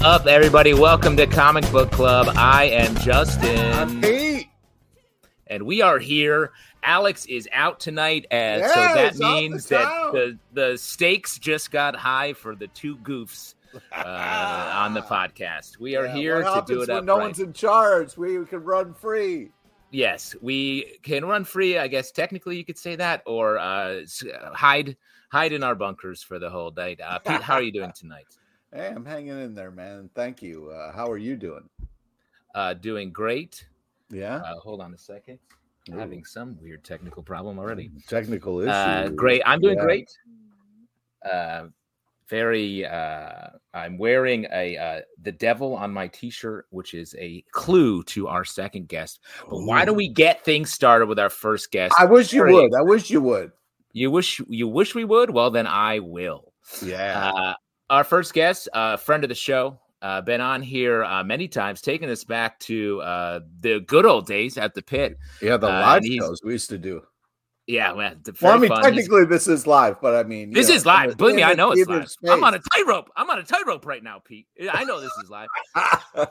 up, everybody? Welcome to Comic Book Club. I am Justin. I'm Pete. And we are here. Alex is out tonight, and Yeah, so that means the that the, the stakes just got high for the two goofs uh, on the podcast. We are Yeah, here to do it up no right. one's in charge. We can run free. Yes, we can run free. I guess technically you could say that, or uh, hide hide in our bunkers for the whole night. Uh, Pete, how are you doing tonight? Hey, I'm hanging in there, man. Thank you. Uh, how are you doing? Uh, doing great. Yeah. Uh, hold on a second. I'm Ooh. having some weird technical problem already. Technical issue. Uh, great. I'm doing Yeah. great. Uh, very. Uh, I'm wearing a uh, the devil on my T-shirt, which is a clue to our second guest. But why don't we get things started with our first guest? I wish you would. I wish you would. You wish you wish we would. Well, then I will. Yeah. Uh, our first guest, uh, friend of the show, uh, been on here uh, many times, taking us back to uh, the good old days at the pit. yeah, the uh, live shows we used to do. Yeah, the- Well, I mean, fun. He's- technically, this is live, but I mean, This know, is live. Believe me, I know it's live. I'm on a space. tightrope. I'm on a tightrope right now, Pete. I know this is live.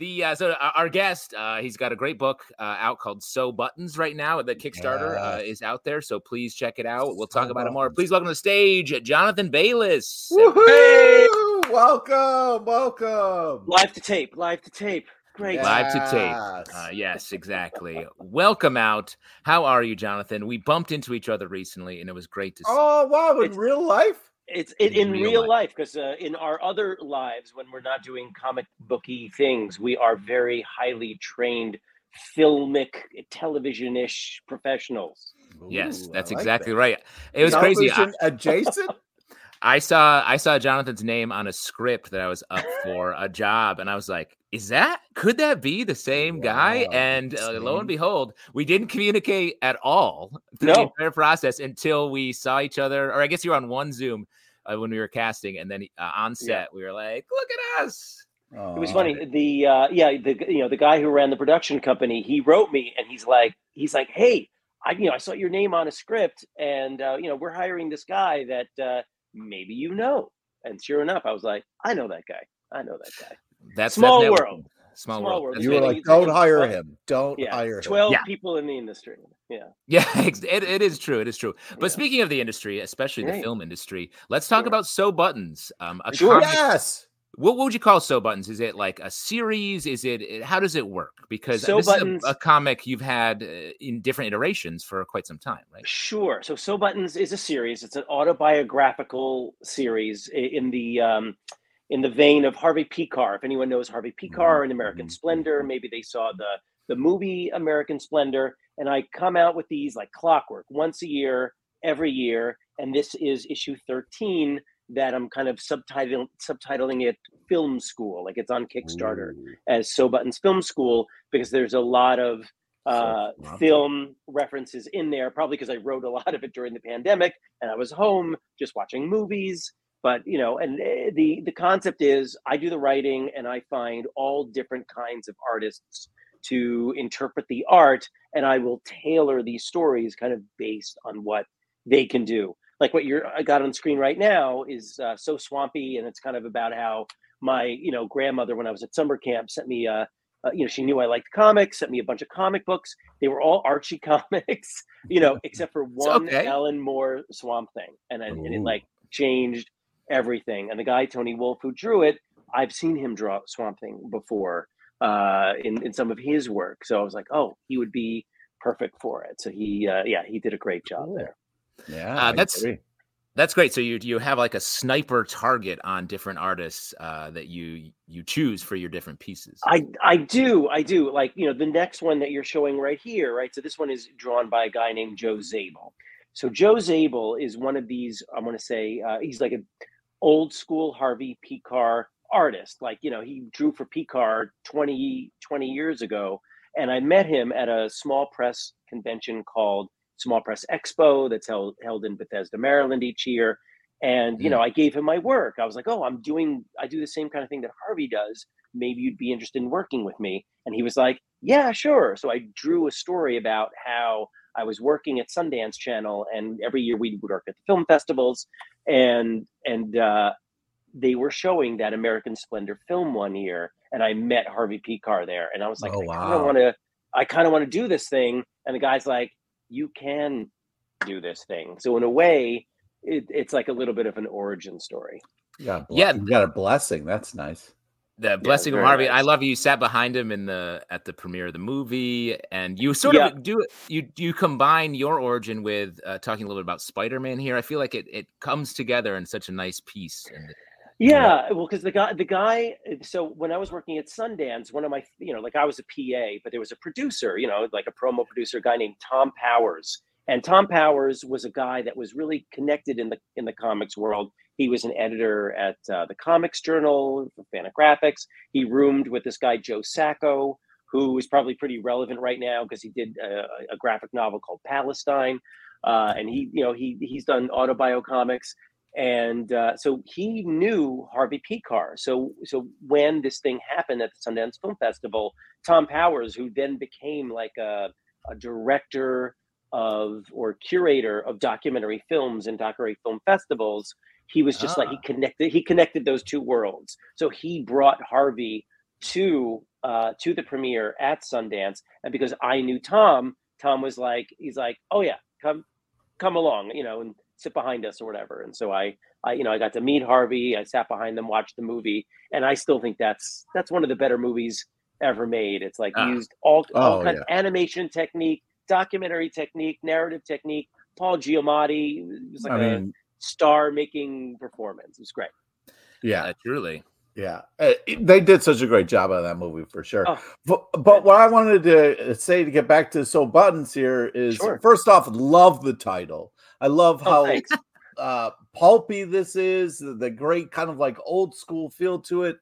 Uh, the uh, so our our guest, uh, he's got a great book uh, out called "So Buttons" right now. The Kickstarter uh, is out there, so please check it out. We'll talk So about it more. Please welcome to the stage, Jonathan Baylis. Woohoo! Welcome, welcome. Live to tape, live to tape. Great. Live to tape. Yes. Uh, yes, exactly. Welcome out. How are you, Jonathan? We bumped into each other recently, and it was great to see. Oh wow! In It's- real life. It's it, In in real real, life. life because uh, in our other lives, when we're not doing comic booky things, we are very highly trained filmic, television-ish professionals. yes, Ooh, I that's like exactly that. right. It was crazy. I- adjacent. I saw I saw Jonathan's name on a script that I was up for a job, and I was like, "Is that could that be the same guy?" And uh, lo and behold, we didn't communicate at all through the entire process until we saw each other. Or I guess you were on one Zoom uh, when we were casting, and then uh, on set we were like, "Look at us!" It was funny. The uh, yeah, the you know the guy who ran the production company, he wrote me and he's like, he's like, hey, I you know I saw your name on a script, and uh, you know we're hiring this guy that uh, maybe you know. And sure enough, I was like, I know that guy. I know that guy. That's Small that's world. Small, Small world. world. You were like, don't hire twelve- him. Don't Yeah, hire him. twelve Yeah. people in the industry. Yeah. Yeah, it, it is true. It is true. But Yeah. speaking of the industry, especially the film industry, let's talk Sure. about So Buttons. Um, a Sure. comic Yes. What, what would you call So Buttons? Is it like a series? Is it it- how does it work? Because So this Buttons- is a, a comic you've had uh, in different iterations for quite some time, right? Sure. So, So Buttons is a series. It's an autobiographical series in the um, in the vein of Harvey Pekar. If anyone knows Harvey Pekar and American Mhm. Splendor, maybe they saw the the movie American Splendor. And I come out with these like clockwork once a year, every year. And this is issue thirteen that I'm kind of subtitling subtitling it Film School, like it's on Kickstarter Ooh. as So Buttons Film School because there's a lot of uh, So film references in there, probably because I wrote a lot of it during the pandemic and I was home just watching movies. But you know, and eh, the the concept is I do the writing and I find all different kinds of artists to interpret the art, and I will tailor these stories kind of based on what they can do. Like what you're I got on screen right now is uh, so swampy, and it's kind of about how my you know grandmother when I was at summer camp sent me uh, uh, you know she knew I liked comics, sent me a bunch of comic books. They were all Archie comics, you know, except for one okay. Alan Moore Swamp Thing, and, I, and it like changed everything. And the guy Tony Wolf who drew it, I've seen him draw Swamp Thing before uh, in in some of his work. So I was like, oh, he would be perfect for it. So he, uh, yeah, he did a great job Cool. there. Yeah, Uh, that's- That's great. So you you have like a sniper target on different artists uh, that you you choose for your different pieces. I I do I do like you know the next one that you're showing right here right so this one is drawn by a guy named Joe Zabel so Joe Zabel is one of these I want to say uh, he's like an old school Harvey Pekar artist. Like you know he drew for Pekar 20 20 years ago and I met him at a small press convention called Small Press Expo that's held held in Bethesda Maryland each year. And you hmm. know I gave him my work. I was like oh I'm doing I do the same kind of thing that Harvey does. Maybe you'd be interested in working with me. And he was like, yeah, sure. So I drew a story about how I was working at Sundance Channel, and every year we would work at the film festivals, and and uh, they were showing that American Splendor film one year, and I met Harvey Pekar there, and I was like, Oh, I kind of want to, I kind of want to do this thing, and the guy's like, you can do this thing. So in a way, it, it's like a little bit of an origin story. Yeah, got Yeah. you got a blessing. That's nice. The blessing of Harvey. I love you sat behind him in the at the premiere of the movie, and you sort Yeah. of do you you combine your origin with uh, talking a little bit about Spider Man here. I feel like it it comes together in such a nice piece. And Yeah, well, because the guy, the guy. So when I was working at Sundance, one of my, you know, like I was a PA, but there was a producer, you know, like a promo producer, a guy named Tom Powers, and Tom Powers was a guy that was really connected in the in the comics world. He was an editor at uh, the Comics Journal, Fantagraphics. He roomed with this guy Joe Sacco, who is probably pretty relevant right now because he did a, a graphic novel called Palestine, uh, and he, you know, he he's done autobio comics and uh, so he knew Harvey Pekar. So so when this thing happened at the Sundance Film Festival, Tom Powers, who then became like a, a director of or curator of documentary films and documentary film festivals, he was just like he Ah. connected he connected those two worlds. So he brought Harvey to uh, to the premiere at Sundance, and because I knew Tom, Tom was like he's like, oh yeah, come come along, you know, and sit behind us or whatever. And so I, I, you know, I got to meet Harvey. I sat behind them, watched the movie, and I still think that's that's one of the better movies ever made. It's like Ah. used all all Oh, kind of animation technique, documentary technique, narrative technique. Paul Giamatti was like I a mean, star-making performance. It was great. yeah, uh, truly, yeah. Uh, it- they did such a great job of that movie for sure. Oh. But, but what I wanted to say to get back to So Buttons here is Sure. first off, love the title. I love Oh, how thanks. uh, pulpy this is, the, the great kind of like old school feel to it.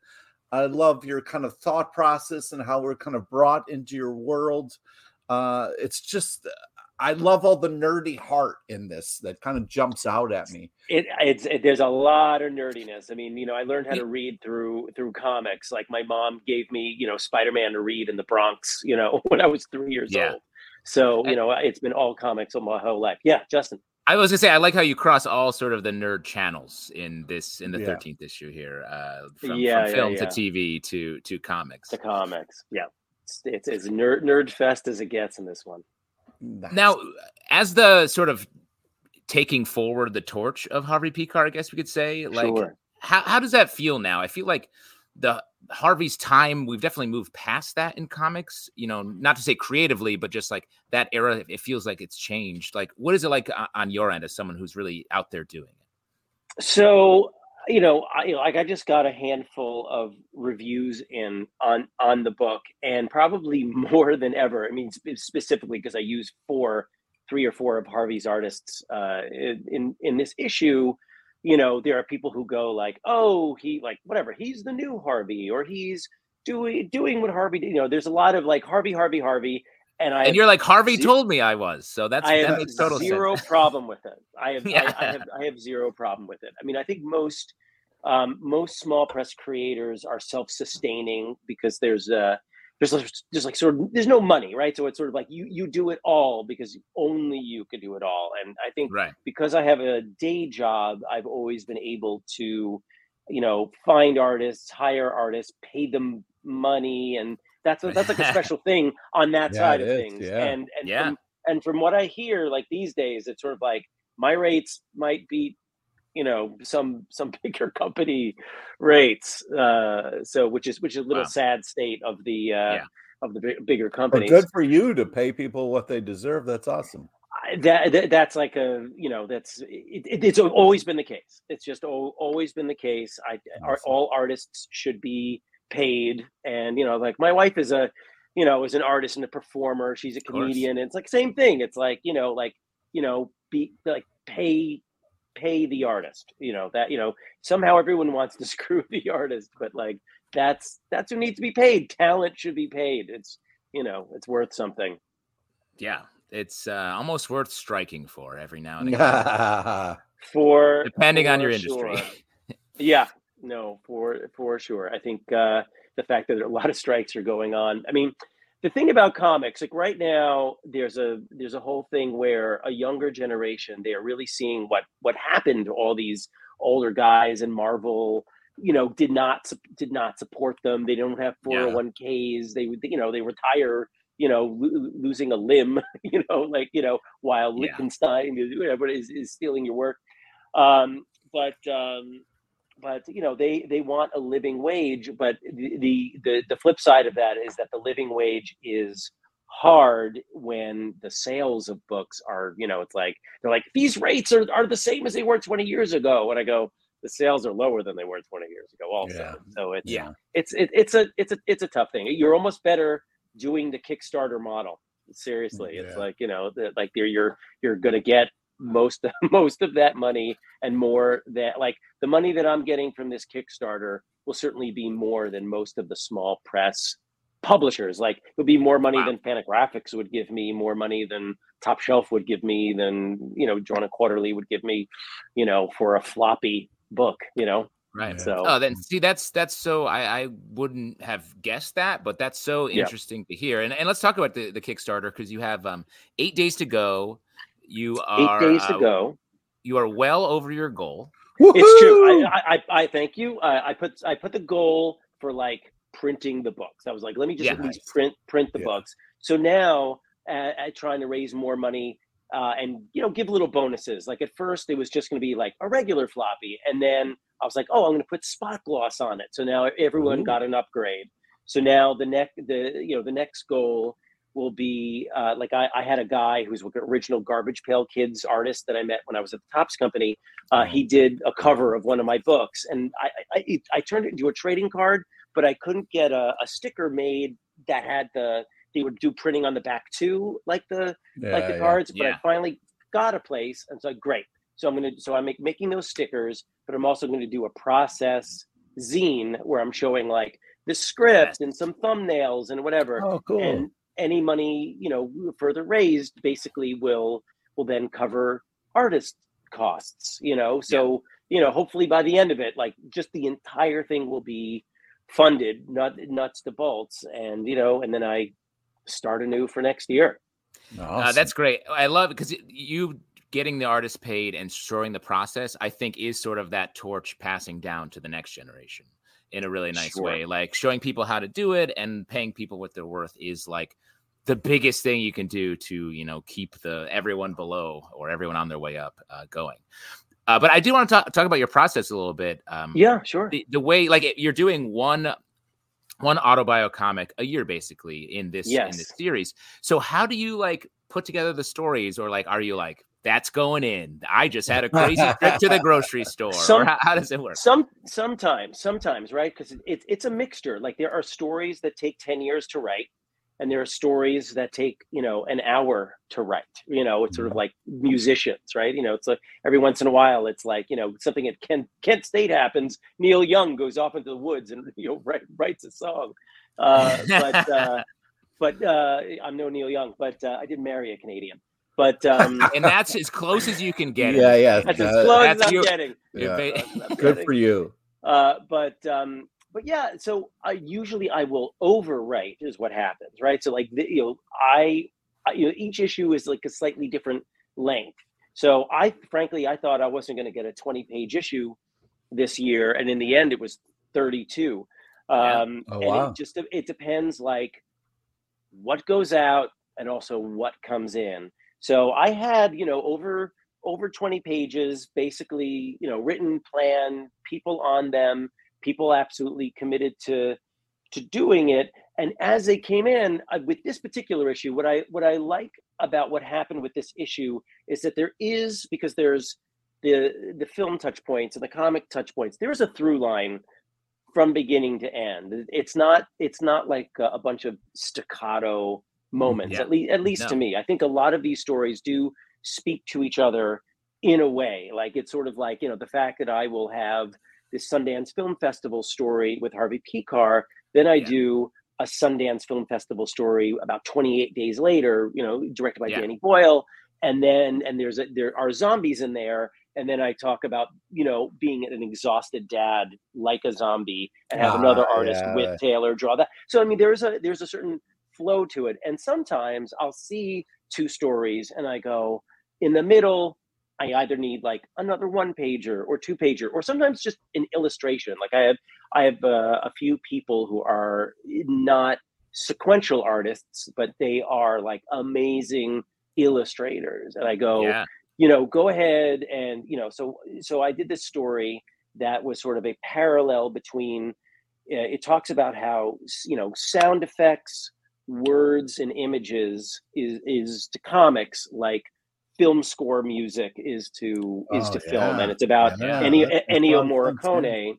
I love your kind of thought process and how we're kind of brought into your world. Uh, it's just, I love all the nerdy heart in this that kind of jumps out at me. It, it's it, there's a lot of nerdiness. I mean, you know, I learned how to read through through comics. Like my mom gave me, you know, Spider Man to read in the Bronx. You know, when I was three years Yeah. old. So you know, it's been all comics all my whole life. Yeah, Justin. I was gonna say I like how you cross all sort of the nerd channels in this in the Yeah. thirteenth issue here, uh, from, Yeah, from film yeah. to TV to to comics. to comics. Yeah, it's it's as nerd nerd fest as it gets in this one. Now, as the sort of taking forward the torch of Harvey Pekar, I guess we could say, like sure. how how does that feel now? I feel like the Harvey's time, we've definitely moved past that in comics. You know, not to say creatively, but just like that era, it feels like it's changed. Like, what is it like on your end as someone who's really out there doing it? So you know, I, like I just got a handful of reviews in on on the book, and probably more than ever. I mean, specifically because I use four, three or four of Harvey's artists uh, in in- this issue. You know, there are people who go like, "Oh, he like whatever. He's the new Harvey, or he's doing doing what Harvey did." You know, there's a lot of like Harvey, Harvey, Harvey, and I and you're like Harvey ze- told me I was, so that's I that makes total zero sense. problem with it. I have, Yeah. I, I have, I have zero problem with it. I mean, I think most, um, most small press creators are self-sustaining because there's uh there's there's like sort of there's no money, right? So it's sort of like you you do it all because only you can do it all. And I think Right. because I have a day job, I've always been able to, you know, find artists, hire artists, pay them money, and that's a, that's like a special thing on that Yeah, side of is, things. yeah. And and Yeah. from, and from what I hear, like these days, it's sort of like my rates might be, you know, some some bigger company rates. Uh, so which is which is a little Wow. sad state of the uh, Yeah. of the big, bigger But companies. good for you to pay people what they deserve. That's awesome. That, that that's like a you know that's it, it, it's always been the case it's just al- always been the case i are, Awesome. all artists should be paid. And you know like my wife is a you know is an artist and a performer. She's a comedian. And it's like same thing. It's like you know like you know be like pay pay the artist you know that you know somehow everyone wants to screw the artist. But like that's that's who needs to be paid. Talent should be paid. It's you know it's worth something. Yeah. It's uh, almost worth striking for every now and again, for depending on for your industry. sure. Yeah, no, for for sure. I think uh, the fact that a lot of strikes are going on. I mean, the thing about comics, like right now, there's a there's a whole thing where a younger generation they are really seeing what what happened to all these older guys in Marvel you know did not did not support them they don't have 401ks they would you know they retire you know lo- losing a limb you know like you know while Yeah. Lichtenstein whatever is, is stealing your work um but um but you know they they want a living wage but the, the the flip side of that is that the living wage is hard when the sales of books are you know it's like they're like these rates are, are the same as they were 20 years ago. And i go the sales are lower than they were 20 years ago also. Yeah. so it's Yeah. it's it, it's a it's a it's a tough thing. You're almost better doing the kickstarter model. Seriously. It's like you know the, like you're you're you're gonna get most most of that money and more that like the money that i'm getting from this kickstarter will certainly be more than most of the small press publishers like it would be more money Wow. than Fantagraphics would give me more money than top shelf would give me than you know drawn and quarterly would give me you know for a floppy book you know Right. So Oh, then see that's that's so I, I wouldn't have guessed that, but that's so Yeah. interesting to hear. And and let's talk about the, the Kickstarter because you have um eight days to go. You eight days uh, to go You are well over your goal. It's true. I, I, I, I thank you. I, I put I put the goal for like printing the books. I was like, let me just Yeah. at least print print the Yeah. books. So now, uh, at trying to raise more money uh, and you know give little bonuses. Like at first, it was just going to be like a regular floppy, and then I was like, oh, I'm going to put spot gloss on it. So now everyone Ooh. got an upgrade. So now the next the you know the next goal will be uh, like I, I had a guy who's an original Garbage Pail Kids artist that I met when I was at the Tops Company. Uh, he did a cover of one of my books, and I, I I- I turned it into a trading card, but I couldn't get a, a sticker made that had the they would do printing on the back too, like the like Yeah, the yeah. cards. But Yeah. I finally got a place, and so great. So I'm gonna so I'm make, making those stickers, but I'm also going to do a process zine where I'm showing like the script and some thumbnails and whatever Oh, cool. and any money you know further raised basically will will then cover artist costs you know so you know hopefully by the end of it like just the entire thing will be funded not nuts to bolts and you know and then i start anew for next year Uh, that's great. I love it because you getting the artist paid and showing the process. I think is sort of that torch passing down to the next generation in a really nice Sure. way. Like showing people how to do it and paying people what they're worth is like the biggest thing you can do to you know keep the everyone below or everyone on their way up uh, going. Uh, but I do want to talk, talk about your process a little bit. Um, yeah sure the, the way like you're doing one one autobio comic a year basically in this in this series so how do you like put together the stories or like are you like that's going in. I just had a crazy trip to the grocery store. Or Some- how, how does it work? some sometimes sometimes right? Because it, it's a mixture. Like there are stories that take 10 years to write and there are stories that take you know an hour to write. You know it's sort of like musicians right? You know it's like every once in a while it's like you know something at kent, kent state happens neil young goes off into the woods and you know write, writes a song. Uh, but uh, but uh, i'm no neil young but uh, i did marry a canadian but um, and that's as close as you can get yeah, it. yeah. that's as uh, close that's as i'm you- getting You're yeah. ba- Good getting. for you. Uh, but um, but yeah, so I usually I will overwrite is what happens, right? So like the, you know I, I you know each issue is like a slightly different length. So I frankly I thought I wasn't going to get a twenty page issue this year, and in the end it was thirty two. Yeah. Um, Oh, and wow. it just it depends like what goes out and also what comes in. So I had you know over over 20 pages basically you know written plan people on them people absolutely committed to to doing it. And as they came in uh, with this particular issue what i what i like about what happened with this issue is that there is because there's the the film touch points and the comic touch points there's a through line from beginning to end. It's not it's not like a, a bunch of staccato moments Yeah. at least at least to me i think a lot of these stories do speak to each other in a way like it's sort of like you know the fact that i will have this sundance film festival story with harvey Pekar, then i Yeah. do a sundance film festival story about 28 days later you know directed by Yeah. danny boyle and then and there's a, there are zombies in there and then i talk about you know being an exhausted dad like a zombie and have Ah, another artist with taylor draw that so i mean there's a there's a certain flow to it and sometimes i'll see two stories and i go in the middle I either need like another one pager or two pager, or sometimes just an illustration. Like I have, I have uh, a few people who are not sequential artists, but they are like amazing illustrators, and I go, Yeah. you know, go ahead and you know, so so I did this story that was sort of a parallel between. Uh, it talks about how you know sound effects, words, and images is is to comics like film score music is to is Oh, to film, and it's about Yeah, Ennio, that's a Ennio fun thing, too. Morricone,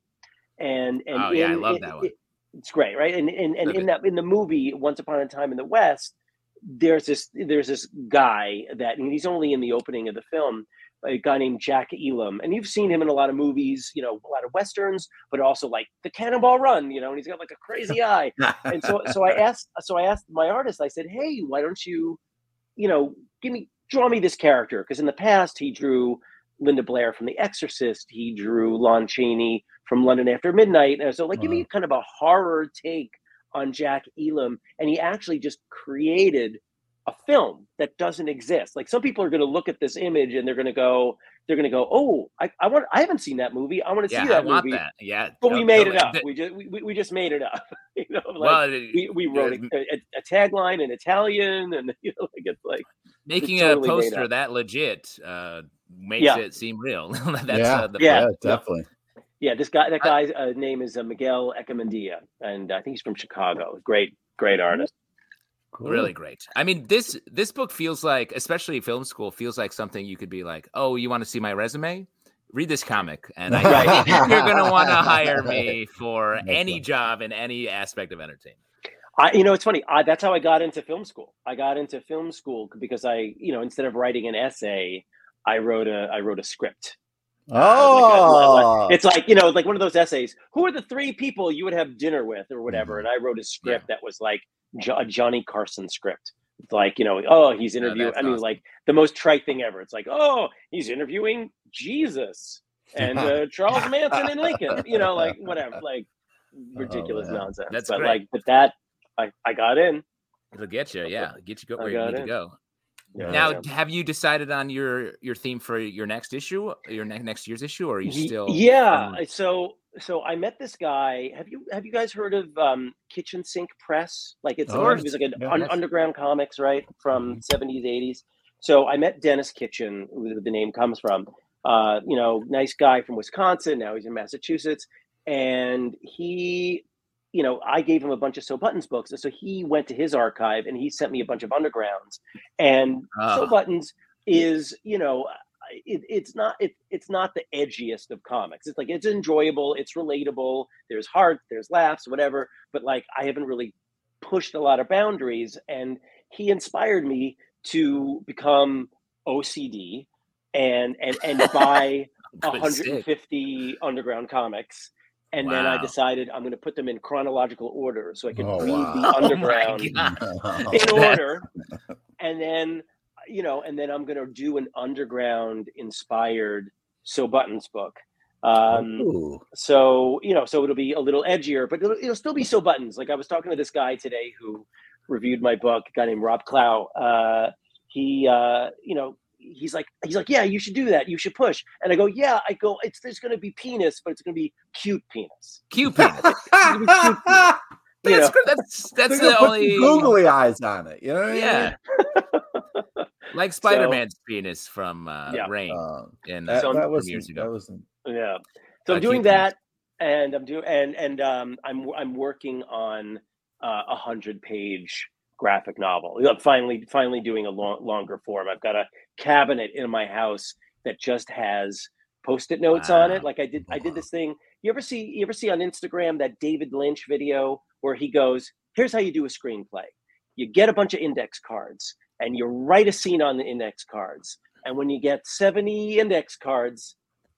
and and Oh, yeah, I love in- that one. it- it's great, right? And and, and Love in it. that in the movie Once Upon a Time in the West, there's this there's this guy that and he's only in the opening of the film, a guy named Jack Elam, and you've seen him in a lot of movies, you know, a lot of westerns, but also like the Cannonball Run, you know, and he's got like a crazy eye. And so so I asked so I asked my artist, I said, hey, why don't you, you know, give me draw me this character because in the past he drew Linda Blair from The Exorcist, he drew Lon Chaney from London After Midnight, and so like give me uh-huh. kind of a horror take on Jack Elam, and he actually just created a film that doesn't exist. Like some people are going to look at this image and they're going to go, they're going to go, oh, I, I want, I haven't seen that movie. I want to Yeah, see that I want movie. that. Yeah. But we made no, it up. the- We just we, we- we just made it up. you know, like well, we, we wrote a, a, a tagline in Italian, and you know, like it's like making totally a poster that legit uh, makes Yeah. it seem real. That's Yeah. uh, the Yeah. yeah, definitely. yeah, this guy, that guy's uh, name is uh, Miguel Echemendia, and I think he's from Chicago. Great, great artist. Cool. really great. I mean, this this book feels like, especially film school, feels like something you could be like, oh, you want to see my resume? Read this comic, and I Right. think you're gonna want to hire me for Makes any sense. job in any aspect of entertainment. I, you know, it's funny. I, that's how I got into film school. I got into film school because I, you know, instead of writing an essay, I wrote a, I wrote a script. Oh, It's like you know, like one of those essays. Who are the three people you would have dinner with, or whatever? Mhm. And I wrote a script that was like jo- a Johnny Carson script. It's like you know, oh, he's interviewing. that's I mean, awesome. like the most trite thing ever. It's like, oh, he's interviewing Jesus and uh, Charles Manson and Lincoln. You know, like whatever, like ridiculous man. nonsense. That's but great. like, but that I I got in. It'll get you, yeah, get you go where you need to go. Yeah, now, yeah. have you decided on your your theme for your next issue, your ne- next year's issue, or are you still? yeah um, so so i met this guy have you have you guys heard of um kitchen sink press like it's Of like, it was like an Yeah. un- underground comics right from Mm-hmm. 70s 80s so i met denis kitchen who the name comes from uh you know nice guy from wisconsin now he's in massachusetts and he you know i gave him a bunch of so buttons books and so he went to his archive and he sent me a bunch of undergrounds and so Ah. buttons is you know it, it's not it, it's not the edgiest of comics it's like it's enjoyable it's relatable there's heart there's laughs whatever but like i haven't really pushed a lot of boundaries and he inspired me to become ocd and and and buy good stick. 150 underground comics and then i decided i'm going to put them in chronological order so i could Oh, read wow. the Oh underground God. in order and then you know and then i'm going to do an underground inspired so buttons book um Ooh. so you know so it'll be a little edgier but it'll, it'll still be so buttons like i was talking to this guy today who reviewed my book a guy named rob clow uh he uh you know he's like he's like yeah you should do that you should push and i go yeah i go it's there's going to be penis but it's going to be cute penis Cute penis. you That's know. That's that's the only googly eyes on it. You know what I mean? yeah. like Spider Man's penis from uh, Yeah. Rain Uh, in that, So- that was years ago. that was Yeah. So Uh, I'm doing keep them. that, and I'm doing and and um, I'm I'm working on uh, a hundred page graphic novel. I'm finally finally doing a long, longer form. I've got a cabinet in my house that just has post-it notes on it. Like I did I did this thing. You ever see you ever see on Instagram that David Lynch video where he goes, "Here's how you do a screenplay. You get a bunch of index cards and you write a scene on the index cards. And when you get 70 index cards,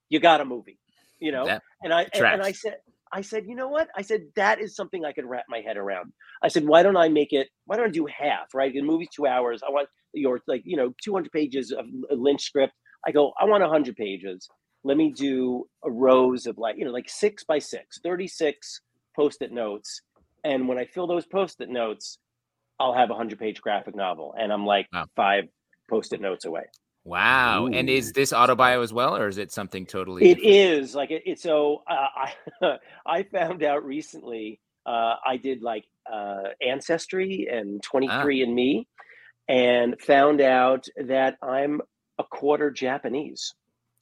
you got a movie." You know? That and I and, and I said, I said, you know what? I said that is something I could wrap my head around. I said, why don't I make it? Why don't I do half? Right, the movie's two hours. I want your like you know 200 pages of Lynch script. I go, I want 100 pages. Let me do a rows of like you know like six by six, 36 post-it notes. And when I fill those post-it notes, I'll have a 100 page graphic novel. And I'm like Wow. five post-it notes away. Wow. And is Ooh. this autobio as well, or is it something totally It different? is like it, it's so uh, I I found out recently uh, I did like uh, ancestry and 23 and me and found out that I'm a quarter Japanese.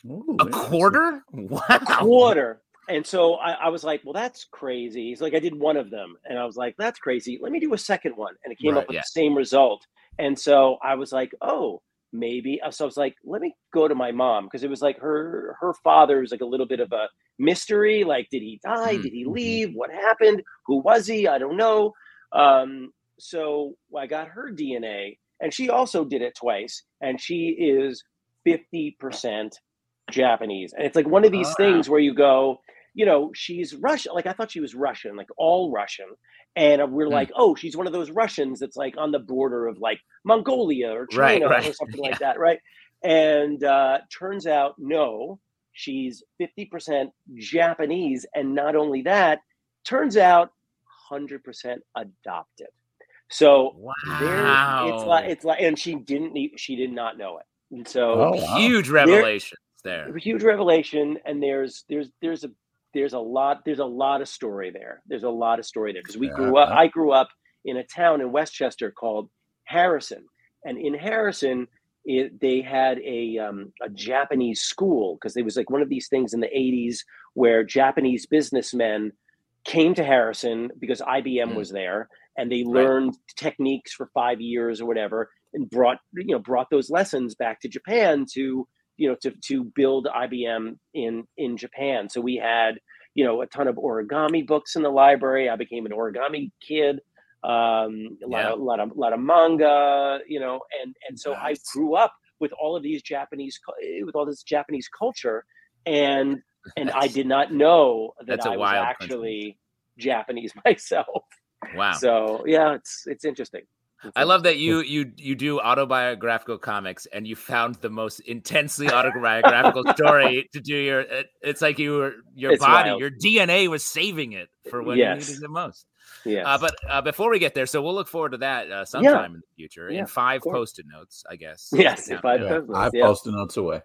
Ooh, A interesting. quarter? Wow. A quarter. And so I, I was like, well, that's crazy. He's like, I did one of them. And I was like, that's crazy. Let me do a second one. And it came Right, up with yeah. the same result. And so I was like, oh, maybe. So I was like, let me go to my mom because it was like her her father was like a little bit of a mystery. Like, did he die? Mm, Did he mhm. leave? What happened? Who was he? I don't know. Um, so I got her DNA, and she also did it twice, and she is fifty percent Japanese. And it's like one of these Wow. things where you go, you know, she's Russian. Like I thought she was Russian, like all Russian. And we're Hmm. like, oh, she's one of those Russians that's like on the border of like Mongolia or Right, China or right. something like that, right? And uh, turns out, no, she's 50% Japanese. And not only that, turns out 100% adopted. So there, Wow. it's like, it's like, and she didn't, e- she did not know it. And so, Oh, wow. huge revelations there. a huge revelation and there's there's there's a there's a lot there's a lot of story there there's a lot of story there because we grew up Yeah. i grew up in a town in westchester called harrison and in harrison it, they had a um, a japanese school because it was like one of these things in the 80s where japanese businessmen came to harrison because ibm Mm. was there and they Right. learned techniques for five years or whatever and brought you know brought those lessons back to japan to you know to to build IBM in in Japan. So we had you know a ton of origami books in the library. I became an origami kid. Um, a lot Yeah. of a lot of a lot of manga, you know, and and so I grew up with all of these Japanese with all this Japanese culture, and and I did not know that I was actually Japanese myself. Wow. So yeah, it's it's interesting. It's I love that you you you do autobiographical comics and you found the most intensely autobiographical story to do your it- it's like you were your It's body wild. your DNA was saving it for when Yes. you needed it most. Yeah. Uh, but uh, before we get there, so we'll look forward to that uh, sometime in the future Yeah, in five post-it notes, I guess. Yes, five if count I- down. Yeah, Definitely, I yeah. notes away.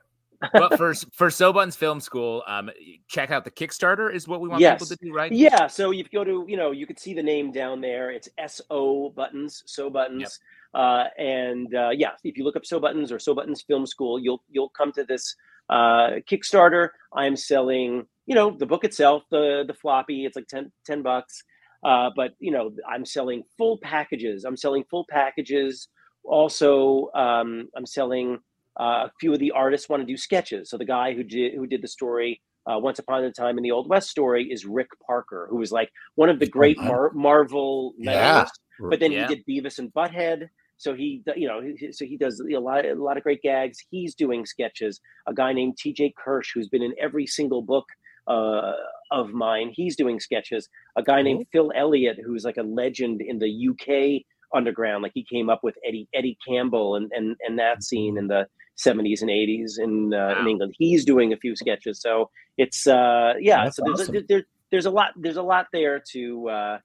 But for for So Buttons Film School, um, check out the Kickstarter is what we want Yes. people to do, right? Yeah, so if you go to, you know, you could see the name down there. It's S O buttons, so buttons. Uh, and uh, yeah, if you look up so buttons or so buttons film school, you'll you'll come to this uh, Kickstarter. I'm selling, you know, the book itself, the the floppy. It's like 10, 10 bucks. Uh, but you know, I'm selling full packages. I'm selling full packages. Also, um, I'm selling a few of the artists want to do sketches. So the guy who did who did the story uh, Once Upon a Time in the Old West story is Rick Parker, who was like one of the great. Mar- Marvel Yeah. But then Yeah. he did Beavis and Butthead. So he, you know, so he does a lot, a lot of great gags. He's doing sketches. A guy named T.J. Kirsch, who's been in every single book uh, of mine, he's doing sketches. A guy named Phil Elliott, who's like a legend in the UK underground. Like he came up with Eddie Eddie Campbell and and and that scene in the 70s and 80s in uh, in England. He's doing a few sketches. So it's uh yeah. That's so there's awesome. a, there, there's a lot there's a lot there to uh,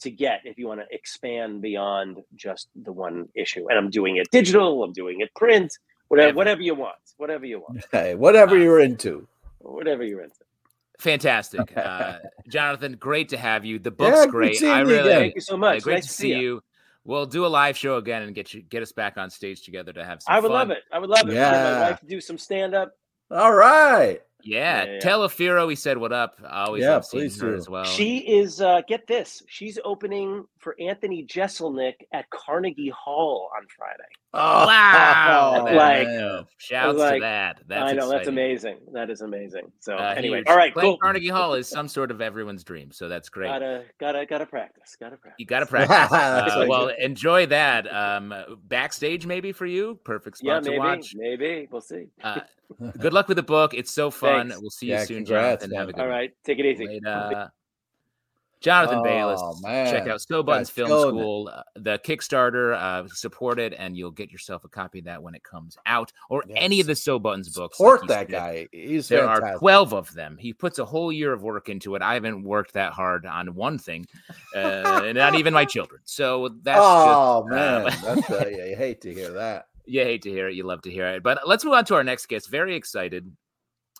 to get if you want to expand beyond just the one issue. And I'm doing it digital. I'm doing it print. Whatever whatever you want. Whatever you want. Hey, whatever Wow. you're into. Whatever you're into. Fantastic, uh, Jonathan. Great to have you. The book's good great. I really again. Thank you so uh, much. great nice to see you. We'll do a live show again and get you get us back on stage together to have some. I would fun. love it. I would love it. Yeah. Yeah. my wife to do some stand up. All right. Yeah, Yeah, yeah. tell Afiro he said what up. I always Yeah, love seeing please her do. as well. She is uh get this. She's opening for Anthony Jeselnik at Carnegie Hall on Friday. Oh, wow, Like- man. shouts like, to that. That's I know that's amazing. That is amazing. So Uh, anyway, huge. all right, Playing cool. Carnegie Hall is some sort of everyone's dream, so that's great. Gotta gotta gotta practice. Gotta practice. you got to practice. Uh, well, enjoy that. Um, backstage maybe for you. Perfect spot Yeah, to maybe. watch. Maybe. We'll see. Uh, good luck with the book. It's so fun. Thanks. We'll see you Yeah, soon, congrats, Jonathan. Have a good All one. right. Take it easy. Later. Jonathan Oh, Baylis. Check out So Buttons Film. School, uh, the Kickstarter. Uh, support it, and you'll get yourself a copy of that when it comes out, or any of the So Buttons books. Support like that guy. He's There fantastic. are 12 of them. He puts a whole year of work into it. I haven't worked that hard on one thing, uh, not even my children. So that's oh just, uh, man, that's uh, I hate to hear that. You hate to hear it. You love to hear it. But let's move on to our next guest. Very excited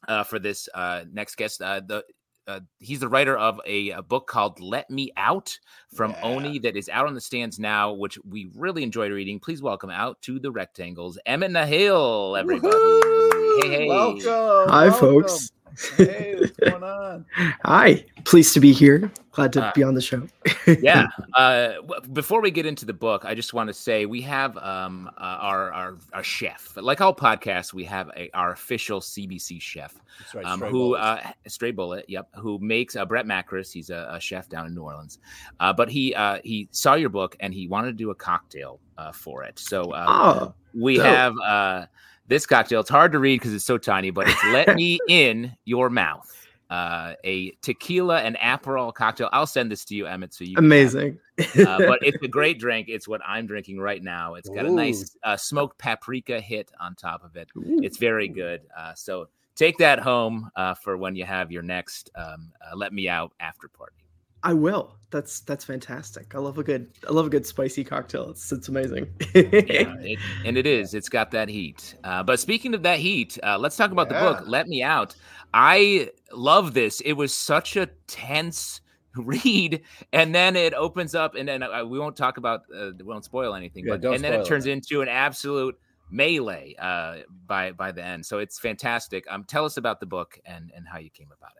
uh, for this uh, next guest. Uh, the uh, he's the writer of a, a, book called Let Me Out from yeah. Oni that is out on the stands now, which we really enjoyed reading. Please welcome out to the rectangles, Emmett Nahil, everybody. Woo-hoo! Hey, hey. Welcome. Hi, welcome. folks. Hey, what's going on? Hi, pleased to be here. Glad to uh, be on the show. yeah. Uh, before we get into the book, I just want to say we have um, uh, our, our, our chef. Like all podcasts, we have a, our official CBC chef, right, um, who uh, Stray Bullet, yep, who makes uh, Brett Macris. He's a, a, chef down in New Orleans, uh, but he uh, he saw your book and he wanted to do a cocktail uh, for it. So oh, we dope. have uh, this cocktail. It's hard to read because it's so tiny, but it's "Let Me in Your Mouth." uh, a tequila and Aperol cocktail. I'll send this to you, Emmett. So you amazing. uh, but it's a great drink. It's what I'm drinking right now. It's got Ooh. a nice uh, smoked paprika hit on top of it. Ooh. It's very good. Uh, so take that home uh, for when you have your next um, uh, "Let Me Out" after party. I will. That's that's fantastic. I love a good I love a good spicy cocktail. It's it's amazing. yeah, it, and it is. It's got that heat. Uh, but speaking of that heat, uh, let's talk about yeah. the book. Let me out. I love this. It was such a tense read, and then it opens up, and then uh, we won't talk about. Uh, we won't spoil anything. Yeah, but and then it turns it. into an absolute melee uh, by by the end. So it's fantastic. Um, tell us about the book and and how you came about it.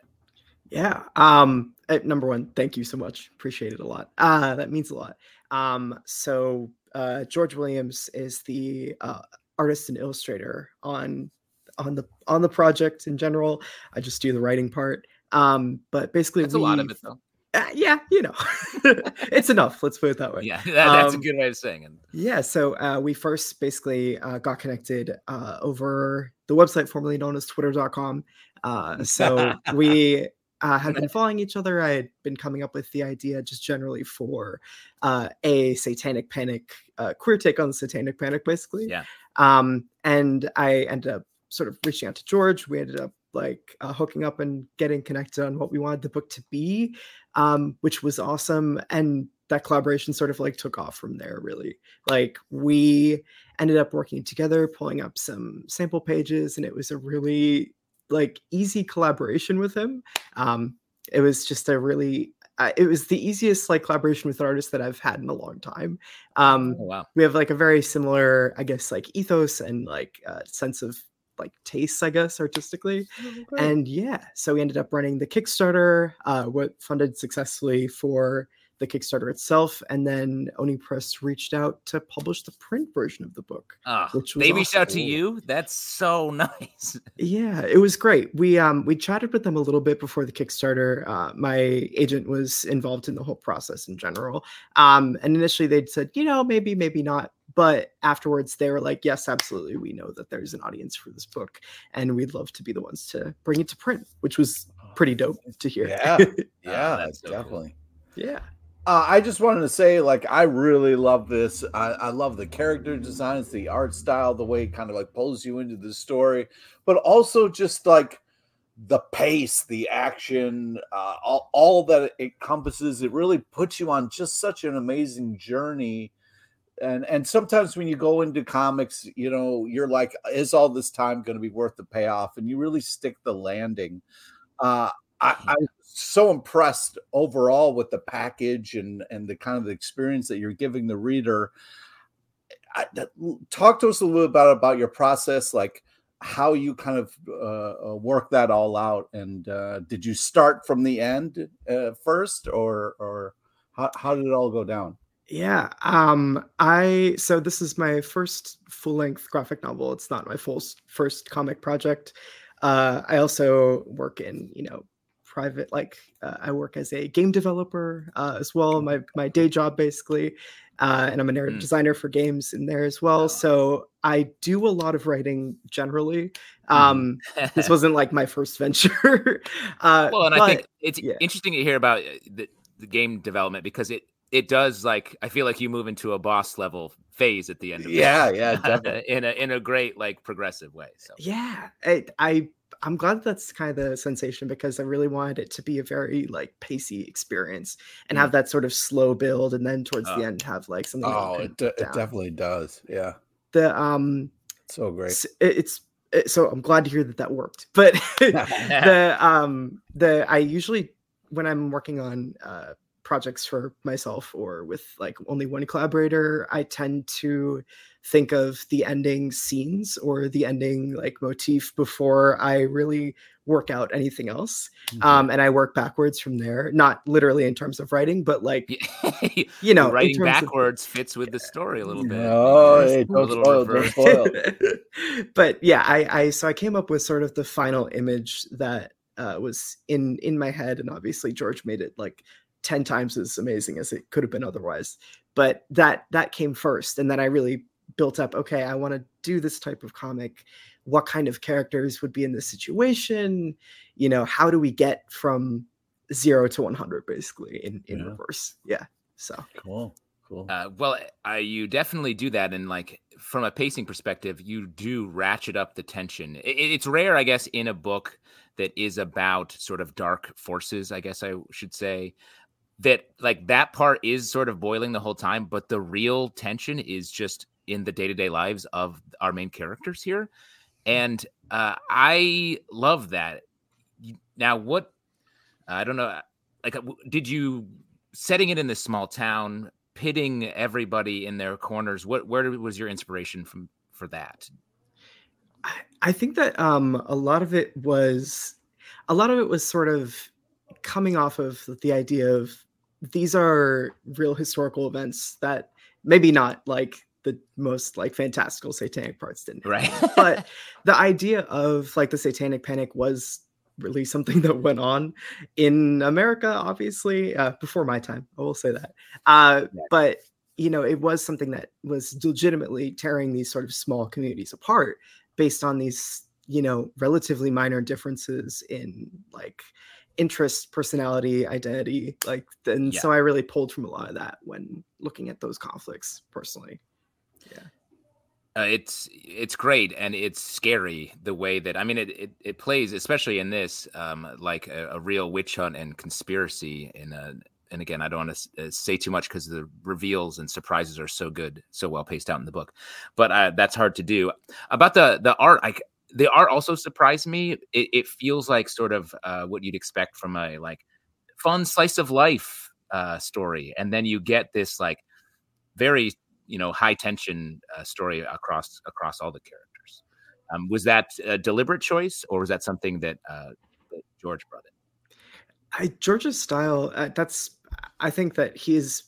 Yeah. Um, eh, number one, thank you so much. Appreciate it a lot. Uh, that means a lot. Um, so uh, George Williams is the uh, artist and illustrator on on the on the project in general. I just do the writing part. Um, but basically, it's a lot of it though. Uh, yeah, you know, it's enough. Let's put it that way. Yeah, that, that's um, a good way of saying it. Yeah, so uh, we first basically uh, got connected uh, over the website formerly known as Twitter.com. Uh, so we uh, had been following each other. I had been coming up with the idea just generally for uh, a satanic panic, uh, queer take on the satanic panic, basically. Yeah. Um, and I ended up sort of reaching out to George. We ended up like uh, hooking up and getting connected on what we wanted the book to be, um, which was awesome. And that collaboration sort of like took off from there, really. Like we ended up working together, pulling up some sample pages, and it was a really like easy collaboration with him. Um, it was just a really uh, it was the easiest like collaboration with an artist that I've had in a long time. Um, oh, wow. We have like a very similar, I guess, like ethos and like uh, sense of like tastes, I guess, artistically. Oh, and yeah, so we ended up running the Kickstarter, uh, what funded successfully for the Kickstarter itself, and then Oni Press reached out to publish the print version of the book. Oh, which they reached awesome. out to you. That's so nice. Yeah, it was great. We um we chatted with them a little bit before the Kickstarter. Uh, my agent was involved in the whole process in general. Um, and initially they'd said, you know, maybe, maybe not. But afterwards, they were like, "Yes, absolutely. We know that there's an audience for this book, and we'd love to be the ones to bring it to print," which was pretty dope to hear. Yeah, yeah, oh, that's definitely. Cool. Yeah. Uh, I just wanted to say, like, I really love this. I, I, love the character designs, the art style, the way it kind of like pulls you into the story, but also just like the pace, the action, uh, all, all that it encompasses. It really puts you on just such an amazing journey. And and sometimes when you go into comics, you know, you're like, is all this time going to be worth the payoff? And you really stick the landing. Uh, I, I'm so impressed overall with the package and and the kind of experience that you're giving the reader. I, talk to us a little bit about about your process, like how you kind of uh, uh, work that all out, and uh, did you start from the end uh, first, or or how, how did it all go down? Yeah. Um, I so this is my first full length graphic novel. It's not my full first comic project. Uh, I also work in you know private like uh, i work as a game developer uh, as well my my day job basically uh, and i'm a narrative mm. designer for games in there as well so i do a lot of writing generally mm-hmm. um this wasn't like my first venture uh well and but, i think it's yeah. interesting to hear about uh, the, the game development because it it does like I feel like you move into a boss level phase at the end of yeah, it. Yeah, definitely. in a in a great like progressive way. So yeah, I, I I'm glad that's kind of the sensation because I really wanted it to be a very like pacey experience and mm. have that sort of slow build and then towards uh, the end have like something. Oh, it, de- it definitely does. Yeah. the um So great. it- it's it- so i'm glad to hear that that worked but the um the i usually when i'm working on uh projects for myself or with like only one collaborator i tend to think of the ending scenes or the ending like motif before i really work out anything else Mhm. um and i work backwards from there not literally in terms of writing but like you you know writing terms of- backwards fits with the story a little bit. No, hey, a don't little spoil, don't reverse. spoil. but yeah, I, I so I came up with sort of the final image that uh, was in in my head, and obviously George made it like ten times as amazing as it could have been otherwise. But that that came first, and then I really built up. Okay, I want to do this type of comic. What kind of characters would be in this situation? You know, how do we get from zero to one hundred basically in in Yeah. reverse? Yeah. So Cool. Cool. Uh, well, uh, you definitely do that, and like from a pacing perspective, you do ratchet up the tension. I- I- it's rare, I guess, in a book that is about sort of dark forces. I guess I should say that like that part is sort of boiling the whole time, but the real tension is just in the day to day lives of our main characters here, and uh, I love that. Now, what I don't know, like, uh, did you setting it in this small town? pitting everybody in their corners what where was your inspiration from for that I, I think that um a lot of it was a lot of it was sort of coming off of the idea of these are real historical events that maybe not like the most like fantastical satanic parts didn't right. But the idea of like the satanic panic was really something that went on in america obviously uh, before my time i will say that. Uh, Yeah. but you know it was something that was legitimately tearing these sort of small communities apart based on these you know relatively minor differences in like interest personality identity like and Yeah. so i really pulled from a lot of that when looking at those conflicts personally Yeah. uh, it's it's great and it's scary the way that i mean it it, it plays especially in this um like a, a real witch hunt and conspiracy in a and again i don't want to say too much because the reveals and surprises are so good so well paced out in the book but uh, that's hard to do about the the art i the art also surprised me it, it feels like sort of uh, what you'd expect from a like fun slice of life uh, story and then you get this like very you know high tension uh, story across across all the characters um, was that a deliberate choice or was that something that, uh, that george brought in I George's style. Uh, that's. I think that he is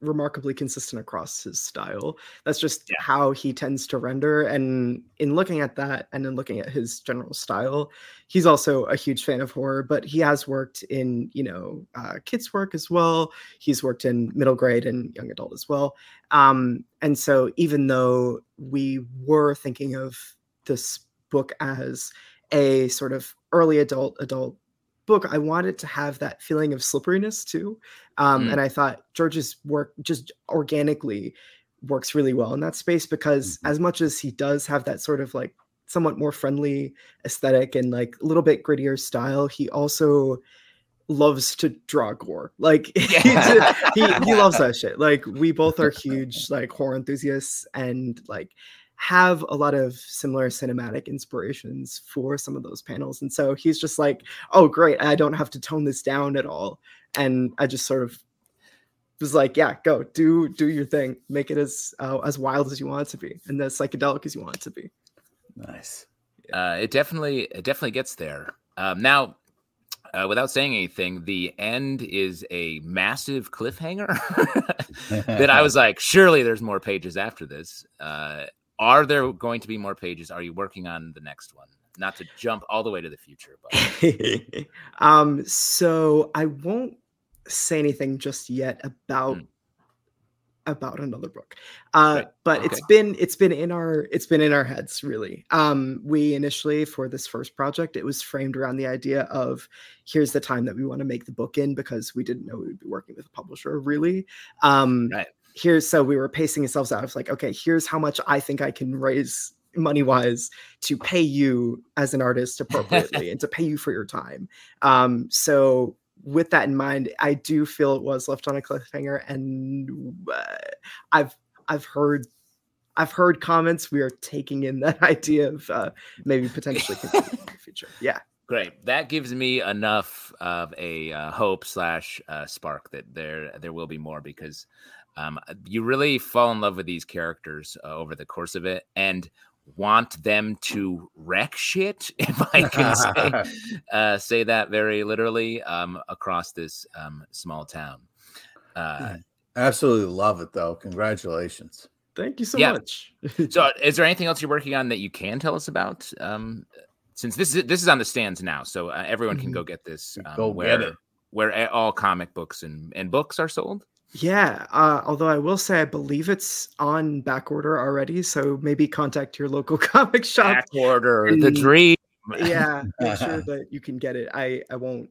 remarkably consistent across his style. That's just Yeah. how he tends to render. And in looking at that, and in looking at his general style, he's also a huge fan of horror. But he has worked in you know uh, kids work as well. He's worked in middle grade and young adult as well. Um, and so even though we were thinking of this book as a sort of early adult adult book i wanted to have that feeling of slipperiness too um, Mm. and i thought george's work just organically works really well in that space because Mhm. as much as he does have that sort of like somewhat more friendly aesthetic and like a little bit grittier style he also loves to draw gore like Yeah. he, he loves that shit like we both are huge like horror enthusiasts and like have a lot of similar cinematic inspirations for some of those panels. And so he's just like oh great i don't have to tone this down at all. And i just sort of was like yeah go do do your thing. Make it as uh, as wild as you want it to be and as psychedelic as you want it to be. Nice. uh, it definitely it definitely gets there. Um, now uh, without saying anything the end is a massive cliffhanger that i was like surely there's more pages after this. Uh, are there going to be more pages are you working on the next one not to jump all the way to the future but um so i won't say anything just yet about Mm. about another book uh Right. but Okay. it's been it's been in our it's been in our heads really um we initially for this first project it was framed around the idea of here's the time that we want to make the book in because we didn't know we would be working with a publisher really um Right. Here's so we were pacing ourselves out of like okay here's how much i think i can raise money wise to pay you as an artist appropriately and to pay you for your time um so with that in mind i do feel it was left on a cliffhanger and uh, i've i've heard I've heard comments. We are taking in that idea of uh, maybe potentially in the future. Yeah. Great. That gives me enough of a uh, hope slash uh, spark that there there will be more because um, you really fall in love with these characters uh, over the course of it and want them to wreck shit, if I can say, uh, say that very literally, um, across this um, small town. Uh, Absolutely love it, though. Congratulations. Thank you so Yeah. much. so, is there anything else you're working on that you can tell us about? Um, since this is this is on the stands now, so uh, everyone can go get this. Um, Go where, get it. Where all comic books and, and books are sold. Yeah, uh, although I will say I believe it's on back order already, so maybe contact your local comic shop. Back order, the dream. Yeah, make sure that you can get it. I I won't.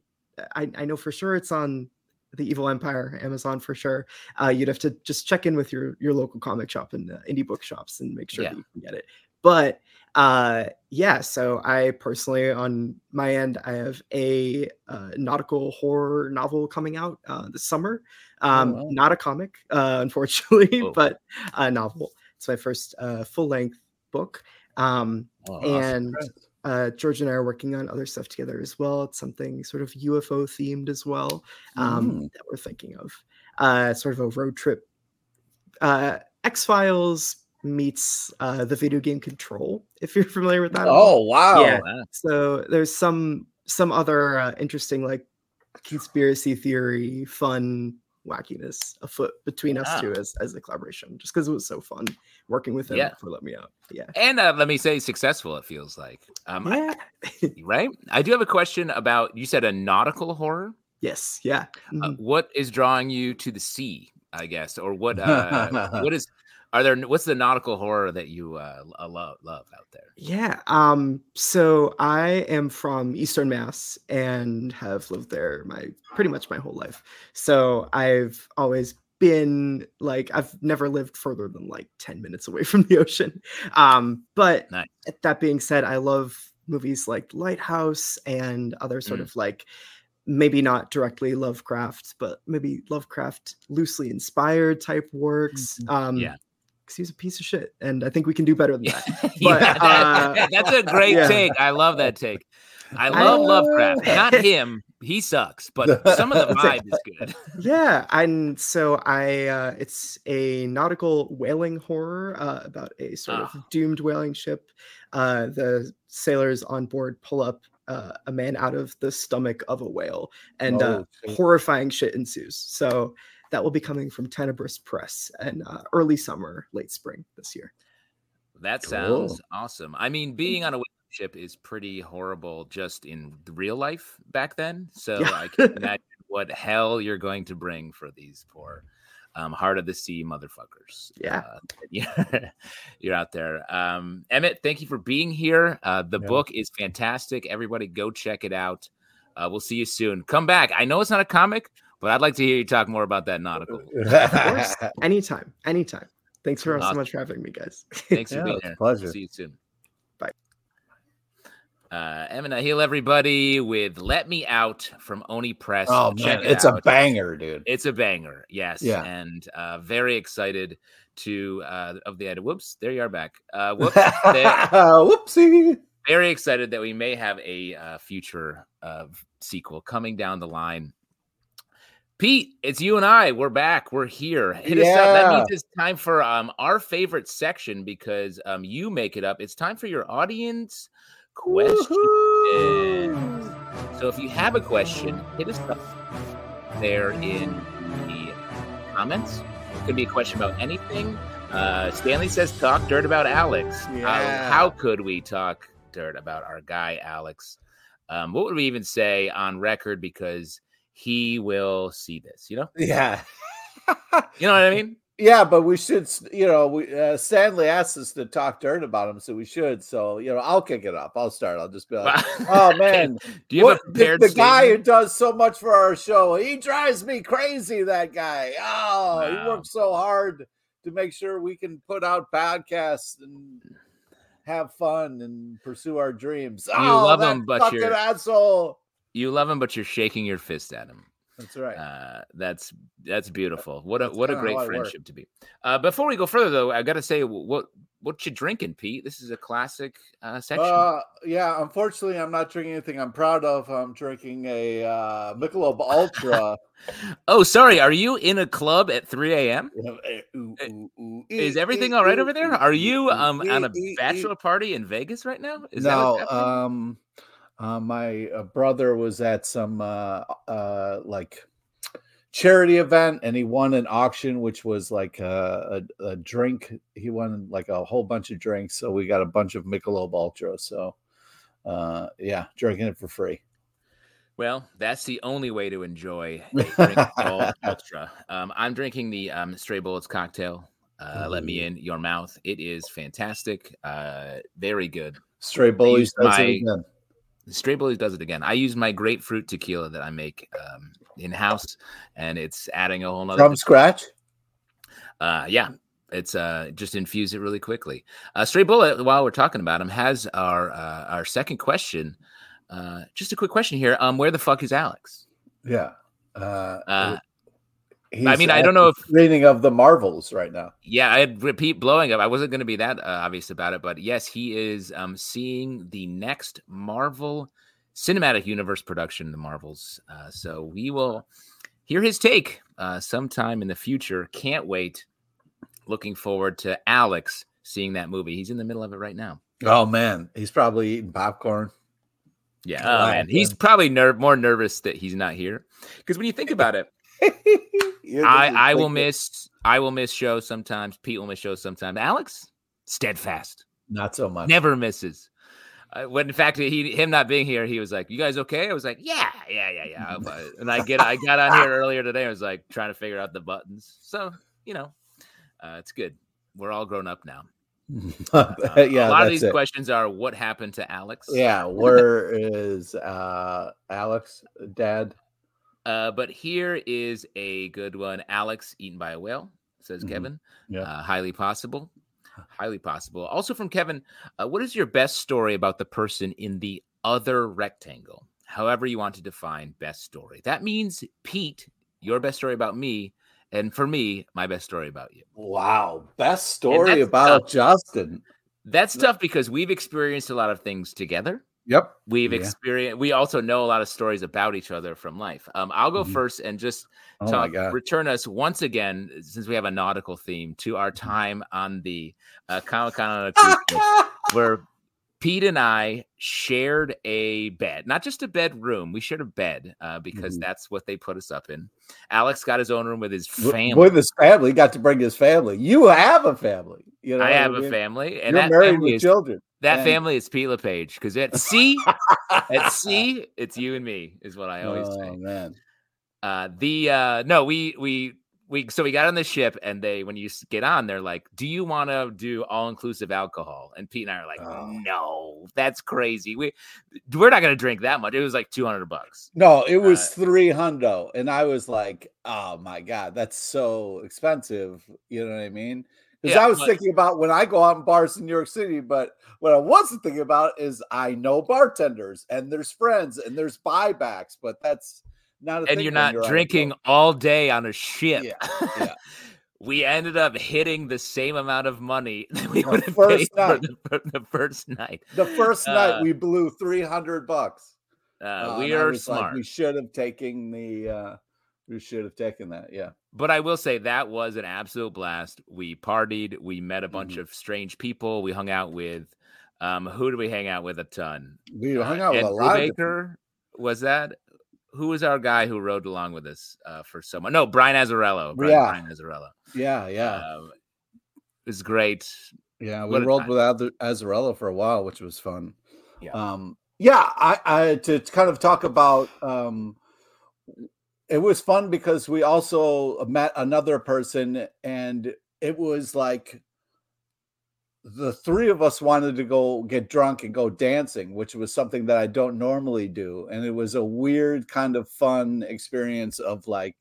I I know for sure it's on the Evil Empire Amazon for sure. Uh, you'd have to just check in with your your local comic shop and uh, indie book shops and make sure Yeah. that you can get it. But uh yeah so i personally on my end i have a uh, nautical horror novel coming out uh this summer um wow. not a comic uh unfortunately Oh. but a novel it's my first uh full length book um Oh, And- uh, George and I are working on other stuff together as well. It's something sort of UFO themed as well um, Mm. that we're thinking of. Uh, sort of a road trip. Uh, X Files meets uh, the video game Control, if you're familiar with that. oh wow. Yeah. So there's some some other uh, interesting like conspiracy theory, fun wackiness afoot between us Wow. two as as a collaboration. Just because it was so fun working with him Yeah. for let me out. Yeah. And uh, let me say, successful. It feels like, um, I- right? I do have a question about. You said a nautical horror. yes. Yeah. Uh, Mhm. what is drawing you to the sea? I guess, or what? Uh, what is? Are there? What's the nautical horror that you uh, love love out there? Yeah. Um, so I am from Eastern Mass and have lived there my pretty much my whole life. So I've always been like I've never lived further than like 10 minutes away from the ocean. Um, but Nice. that being said, I love movies like Lighthouse and other sort Mm. of like maybe not directly Lovecraft, but maybe Lovecraft loosely inspired type works. Um Yeah. Because he's a piece of shit, and I think we can do better than Yeah, that. Yeah, But, that- uh, that's a great yeah. take. I love that take. I I- love Lovecraft. Not him. He sucks, but some of the vibe is good. yeah and so i uh it's a nautical whaling horror uh about a sort Ah. of doomed whaling ship uh the sailors on board pull up uh, a man out of the stomach of a whale and uh Oh, shit. horrifying shit ensues so that will be coming from Tenebrous Press and uh, early summer, late spring this year. That Cool. sounds awesome. I mean, being on a ship is pretty horrible just in real life back then. So Yeah. I can imagine what hell you're going to bring for these poor um, heart of the sea motherfuckers. Yeah. Uh, you're, you're out there. Um, Emmett, thank you for being here. Uh, the Yeah. book is fantastic. Everybody go check it out. Uh, we'll see you soon. Come back. I know it's not a comic, but I'd like to hear you talk more about that nautical. Of course, anytime, anytime. Thanks for so much for having me, guys. Thanks for Yeah, being it's here. pleasure. See you soon. Bye. Uh, Emmett Nahil, everybody, with Let Me Out from Oni Press. oh Check man, it it's out. a banger, dude. It's a banger. Yes. Yeah. And uh, very excited to, uh, of the edit. Whoops, there you are back. Uh, whoops. Whoopsie. very excited that we may have a uh, future uh, sequel coming down the line. Pete, it's you and I. We're back. We're here. Hit us up. That means it's time for um, our favorite section because um, you make it up. It's time for your audience question. Woohoo. So if you have a question, hit us up there in the comments. It could be a question about anything. Uh, Stanley says, "Talk dirt about Alex." How, Yeah. how could we talk dirt about our guy Alex? Um, what would we even say on record? Because he will see this. You know, Yeah. you know what I mean. Yeah, but we should, you know, we uh, Stanley asked us to talk dirt about him, so we should. So, you know, I'll kick it up. I'll start. I'll just be like, "Oh man, do you have a what- the- the, guy who does so much for our show? He drives me crazy. That guy. Oh, he works so hard to make sure we can put out podcasts and have fun and pursue our dreams. You oh, love him, but you're- asshole. You love him, but you're shaking your fist at him. That's right. Uh, that's that's beautiful. What a That's what a great work. friendship to be. Uh, before we go further, though, I got to say, what what you drinking, Pete? This is a classic uh, section. Uh, yeah, unfortunately, I'm not drinking anything I'm proud of. I'm drinking a uh, Michelob Ultra. oh, sorry. Are you in a club at 3 a.m.? Is everything all right over there? Are you um on a bachelor party in Vegas right now? Is that no, um, uh, my uh, brother was at some uh, uh, like charity event, and he won an auction, which was like a, a, a drink. He won like a whole bunch of drinks, so we got a bunch of Michelob Ultra. So, uh, yeah, drinking it for free. Well, that's the only way to enjoy a drink called Ultra. Um, I'm drinking the um, Stray Bullets cocktail. Uh, let me in your mouth. It is fantastic. Uh, very good. Stray Bullets my- Stray Bullies does it again. I use my grapefruit tequila that I make um, in house, and it's adding a whole nother. from scratch. Uh, yeah, it's uh, just infuse it really quickly. Uh, Stray Bullet, while we're talking about him, has our uh, our second question. Uh, just a quick question here. Um, where the fuck is Alex? Yeah. Uh, Uh, he's I mean, I don't know if reading of the Marvels right now. Yeah, I'd repeat blowing up. I wasn't going to be that uh, obvious about it, but yes, he is um, seeing the next Marvel Cinematic Universe production, the Marvels. Uh, so we will hear his take uh, sometime in the future. Can't wait. Looking forward to Alex seeing that movie. He's in the middle of it right now. Oh man, he's probably eating popcorn. Yeah, oh, man, he's probably ner- more nervous that he's not here because when you think about it, I gonna I will think miss I will miss shows sometimes. Pete will miss shows sometimes. Alex, steadfast. not so much. never misses. Uh, when in fact he him not being here, he was like, "You guys okay?" I was like, "Yeah, yeah, yeah, yeah." And I get I got on here earlier today. I was like trying to figure out the buttons. So you know, uh, it's good. We're all grown up now. Uh, yeah, a lot of these it. questions are what happened to Alex. Yeah, where is uh Alex, Dad? Uh, but here is a good one. Alex eaten by a whale, says Mhm. Kevin. Yeah. Uh, highly possible. Highly possible. Also from Kevin, uh, what is your best story about the person in the other rectangle? However, you want to define best story. That means, Pete, your best story about me, and for me, my best story about you. Wow, best story about tough. Justin. That's tough because we've experienced a lot of things together. Yep. We've Yeah. experienced, we also know a lot of stories about each other from life. Um, I'll go Mhm. first and just Oh talk, god. return us once again, since we have a nautical theme, to our Mm-hmm. time on the uh, Comic Con on a cruise where Pete and I shared a bed, not just a bedroom. We shared a bed uh, because Mhm. that's what they put us up in. Alex got his own room with his family. With his family, he got to bring his family. You have a family. You know, I have a mean? family, and You're that married family with is children. That and- family is Pete LePage. Because at sea, at sea, it's you and me, is what I always oh say. man. Uh, the uh, no, we we we so we got on the ship, and they when you get on, they're like, "Do you want to do all inclusive alcohol?" And Pete and I are like, Oh. "No, that's crazy. We we're not gonna drink that much. It was like two hundred bucks." No, it was Uh, three hundo, and I was like, "Oh my god, that's so expensive." You know what I mean? Because Yeah, I was but- thinking about when I go out in bars in New York City, but what I wasn't thinking about is I know bartenders and there's friends and there's buybacks, but that's not. A And you're not a drinking all day on a ship. Yeah, yeah. we ended up hitting the same amount of money that we The would have paid first for night. the, for the first night. The first Uh, night we blew three hundred bucks. Uh, Uh, we are was like, smart. we should have taken the. uh We should have taken that. Yeah. but I will say that was an absolute blast. We partied, we met a bunch Mhm. of strange people. We hung out with um who do we hang out with a ton? We hung Uh, out with Ed a lot of different- was that who was our guy who rode along with us uh for someone? No, Brian Azzarello. Brian, Yeah. Brian Azzarello. Yeah, yeah. Um, it was great. Yeah, we What rolled with Azzarello for a while, which was fun. Yeah. Um, yeah, I, I to kind of talk about um it was fun because we also met another person and it was like the three of us wanted to go get drunk and go dancing, which was something that I don't normally do. And it was a weird kind of fun experience of like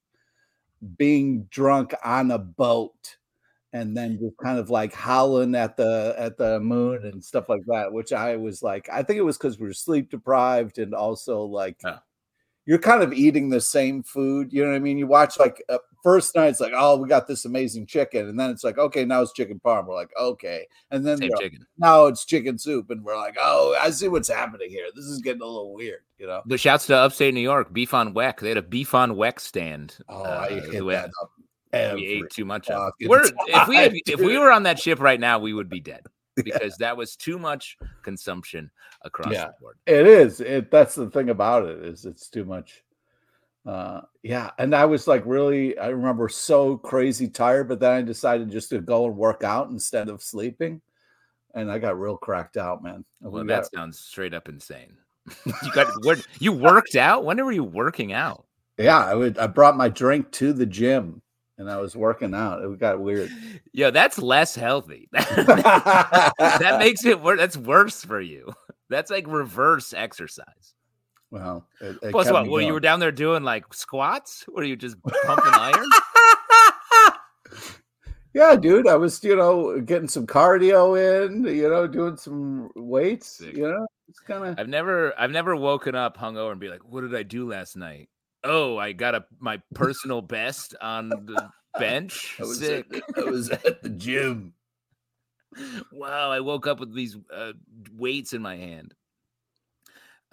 being drunk on a boat and then just kind of like howling at the at the moon and stuff like that which i was like i think it was because we were sleep deprived and also like Yeah. You're kind of eating the same food. You know what I mean? You watch like uh, first night, it's like, oh, we got this amazing chicken, and then it's like, okay, now it's chicken parm. We're like, okay, and then now it's chicken soup, and we're like, oh, I see what's happening here. This is getting a little weird, you know. The shouts to upstate New York, beef on weck. They had a beef on weck stand. Oh, I uh, hit we- that up. we ate too much of. We're if we had, if we were on that ship right now, we would be dead because that was too much consumption across Yeah. the board. It is. It that's the thing about it is it's too much. Uh yeah, and I was like really I remember so crazy tired, but then I decided just to go and work out instead of sleeping. And I got real cracked out, man. And we Well, got- that sounds straight up insane. you got what? You worked out? When were you working out? yeah, I would I brought my drink to the gym and I was working out. It got weird. Yo, that's less healthy. that makes it worse. That's worse for you. That's like reverse exercise. well, it, it Plus, what? Were you were down there doing like squats? Were you just pumping iron? Yeah, dude, I was, you know, getting some cardio in, you know, doing some weights, Sick. you know, it's kind of I've never, I've never woken up hungover and be like, "What did I do last night?" Oh, I got a my personal best on the bench. I was, Sick. at, I was at the gym. wow, I woke up with these uh, weights in my hand.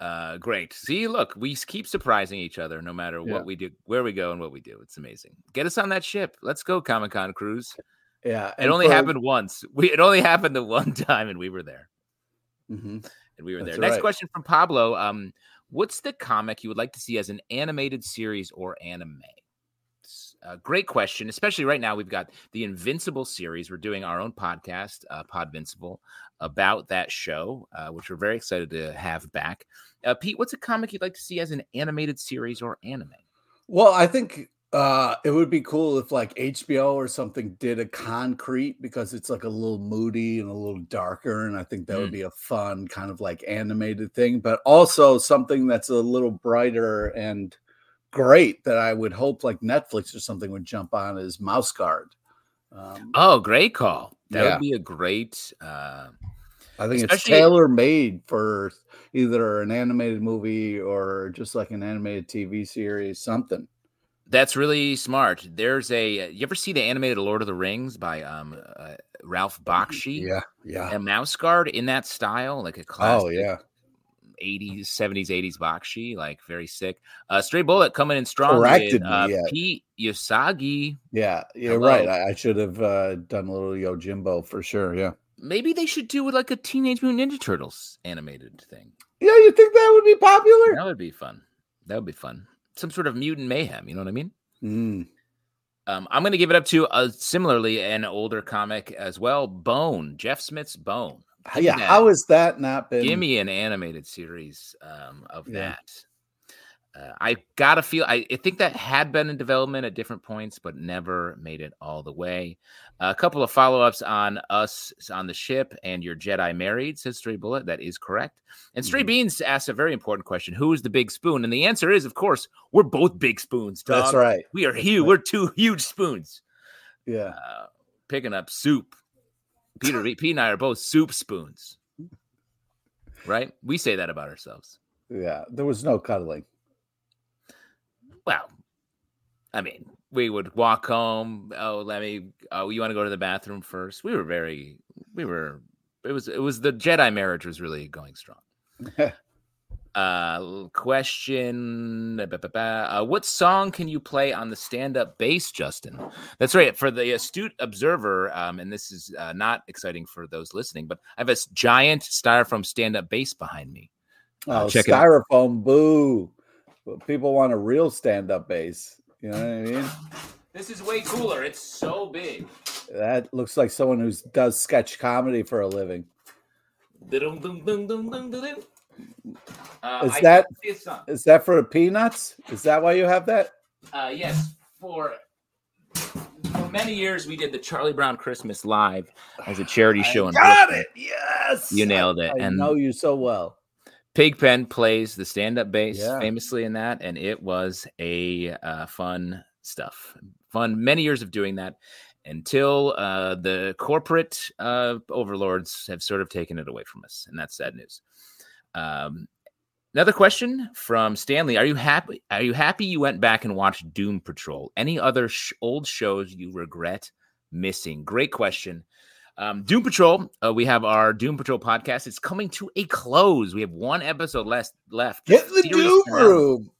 Uh, great. See, look, we keep surprising each other no matter Yeah. what we do, where we go, and what we do. It's amazing. Get us on that ship. Let's go, Comic Con cruise. Yeah, It only for- happened once. We it only happened the one time, and we were there. Mhm. And we were That's there. Next right. question from Pablo. Um, what's the comic you would like to see as an animated series or anime? Uh, great question, especially right now. We've got the Invincible series. We're doing our own podcast, uh, Podvincible, about that show, uh, which we're very excited to have back. Uh, Pete, what's a comic you'd like to see as an animated series or anime? Well, I think uh it would be cool if like HBO or something did a concrete because it's like a little moody and a little darker and I think that would Mm. be a fun kind of like animated thing, but also something that's a little brighter and great that I would hope like Netflix or something would jump on is Mouse Guard. Um, Oh, great call. That Yeah. would be a great. Uh, I think it's tailor made for either an animated movie or just like an animated TV series, something. That's really smart. There's a. You ever see the animated Lord of the Rings by um uh, Ralph Bakshi? Yeah, yeah. And Mouse Guard in that style, like a classic Oh yeah. 80s, 70s, 80s Bakshi, like very sick. Uh Stray Bullet coming in strong. Corrected with, me, uh, yeah. Pete Usagi. Yeah, you're Hello. right. I, I should have uh, done a little Yojimbo for sure. Yeah. Maybe they should do like a Teenage Mutant Ninja Turtles animated thing. Yeah, you think that would be popular? That would be fun. That would be fun. Some sort of mutant mayhem. You know what I mean? Mm. Um, I'm going to give it up to a, similarly an older comic as well, Bone, Jeff Smith's Bone. Give Yeah, that. how has that not been? Give me an animated series um, of Yeah. that. Uh, I gotta feel. I, I think that had been in development at different points, but never made it all the way. a couple of follow ups on us on the ship and your Jedi married, says Stray Bullet. That is correct. And Stray Mhm. Beans asks a very important question: Who is the big spoon? And the answer is, of course, we're both big spoons. Dog. That's right. We are huge. We're two huge spoons Yeah. uh, picking up soup. Peter, Pete and I are both soup spoons, right? We say that about ourselves. Yeah. There was no cuddling. Well, I mean, we would walk home. Oh, let me. Oh, you want to go to the bathroom first? We were very. We were. It was. It was the Jedi marriage was really going strong. Uh, question: uh, What song can you play on the stand-up bass, Justin? That's right. For the astute observer, um, and this is uh, not exciting for those listening, but I have a giant styrofoam stand-up bass behind me. Uh, Oh, check it out. styrofoam, boo. But people want a real stand-up bass. You know what I mean? This is way cooler. It's so big. That looks like someone who does sketch comedy for a living. Uh, Is I that- can't see a song. Is that for peanuts? Is that why you have that? Uh, yes, for for many years we did the Charlie Brown Christmas live as a charity show in got Brooklyn. it. Yes. You nailed it. I and know you so well. Pigpen plays the stand-up bass Yeah. famously in that, and it was a uh, fun stuff. Fun many years of doing that until uh, the corporate uh, overlords have sort of taken it away from us, and that's sad news. Um, Another question from Stanley: Are you happy? Are you happy you went back and watched Doom Patrol? Any other sh- old shows you regret missing? Great question. Um, Doom Patrol. Uh, we have our Doom Patrol podcast. It's coming to a close. We have one episode less left. Get in the Series Doom. Room.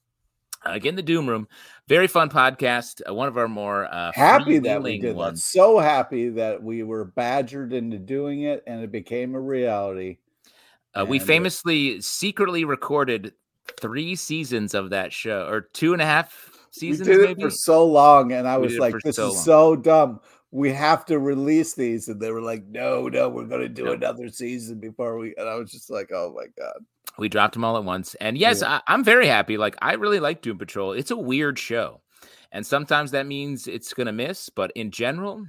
Uh, get in the Doom Room. Very fun podcast. Uh, one of our more uh, Happy that we did that. So happy that we were badgered into doing it and it became a reality. Uh, we uh, famously secretly recorded three seasons of that show, or two and a half seasons, we did maybe. it for so long, and I We was like, "This so is long. so dumb. We have to release these." And they were like, "No, no, we're going to do No. another season before we." And I was just like, "Oh my god!" We dropped them all at once. And yes, Yeah. I, I'm very happy. Like, I really like Doom Patrol. It's a weird show. And sometimes that means it's going to miss. But in general,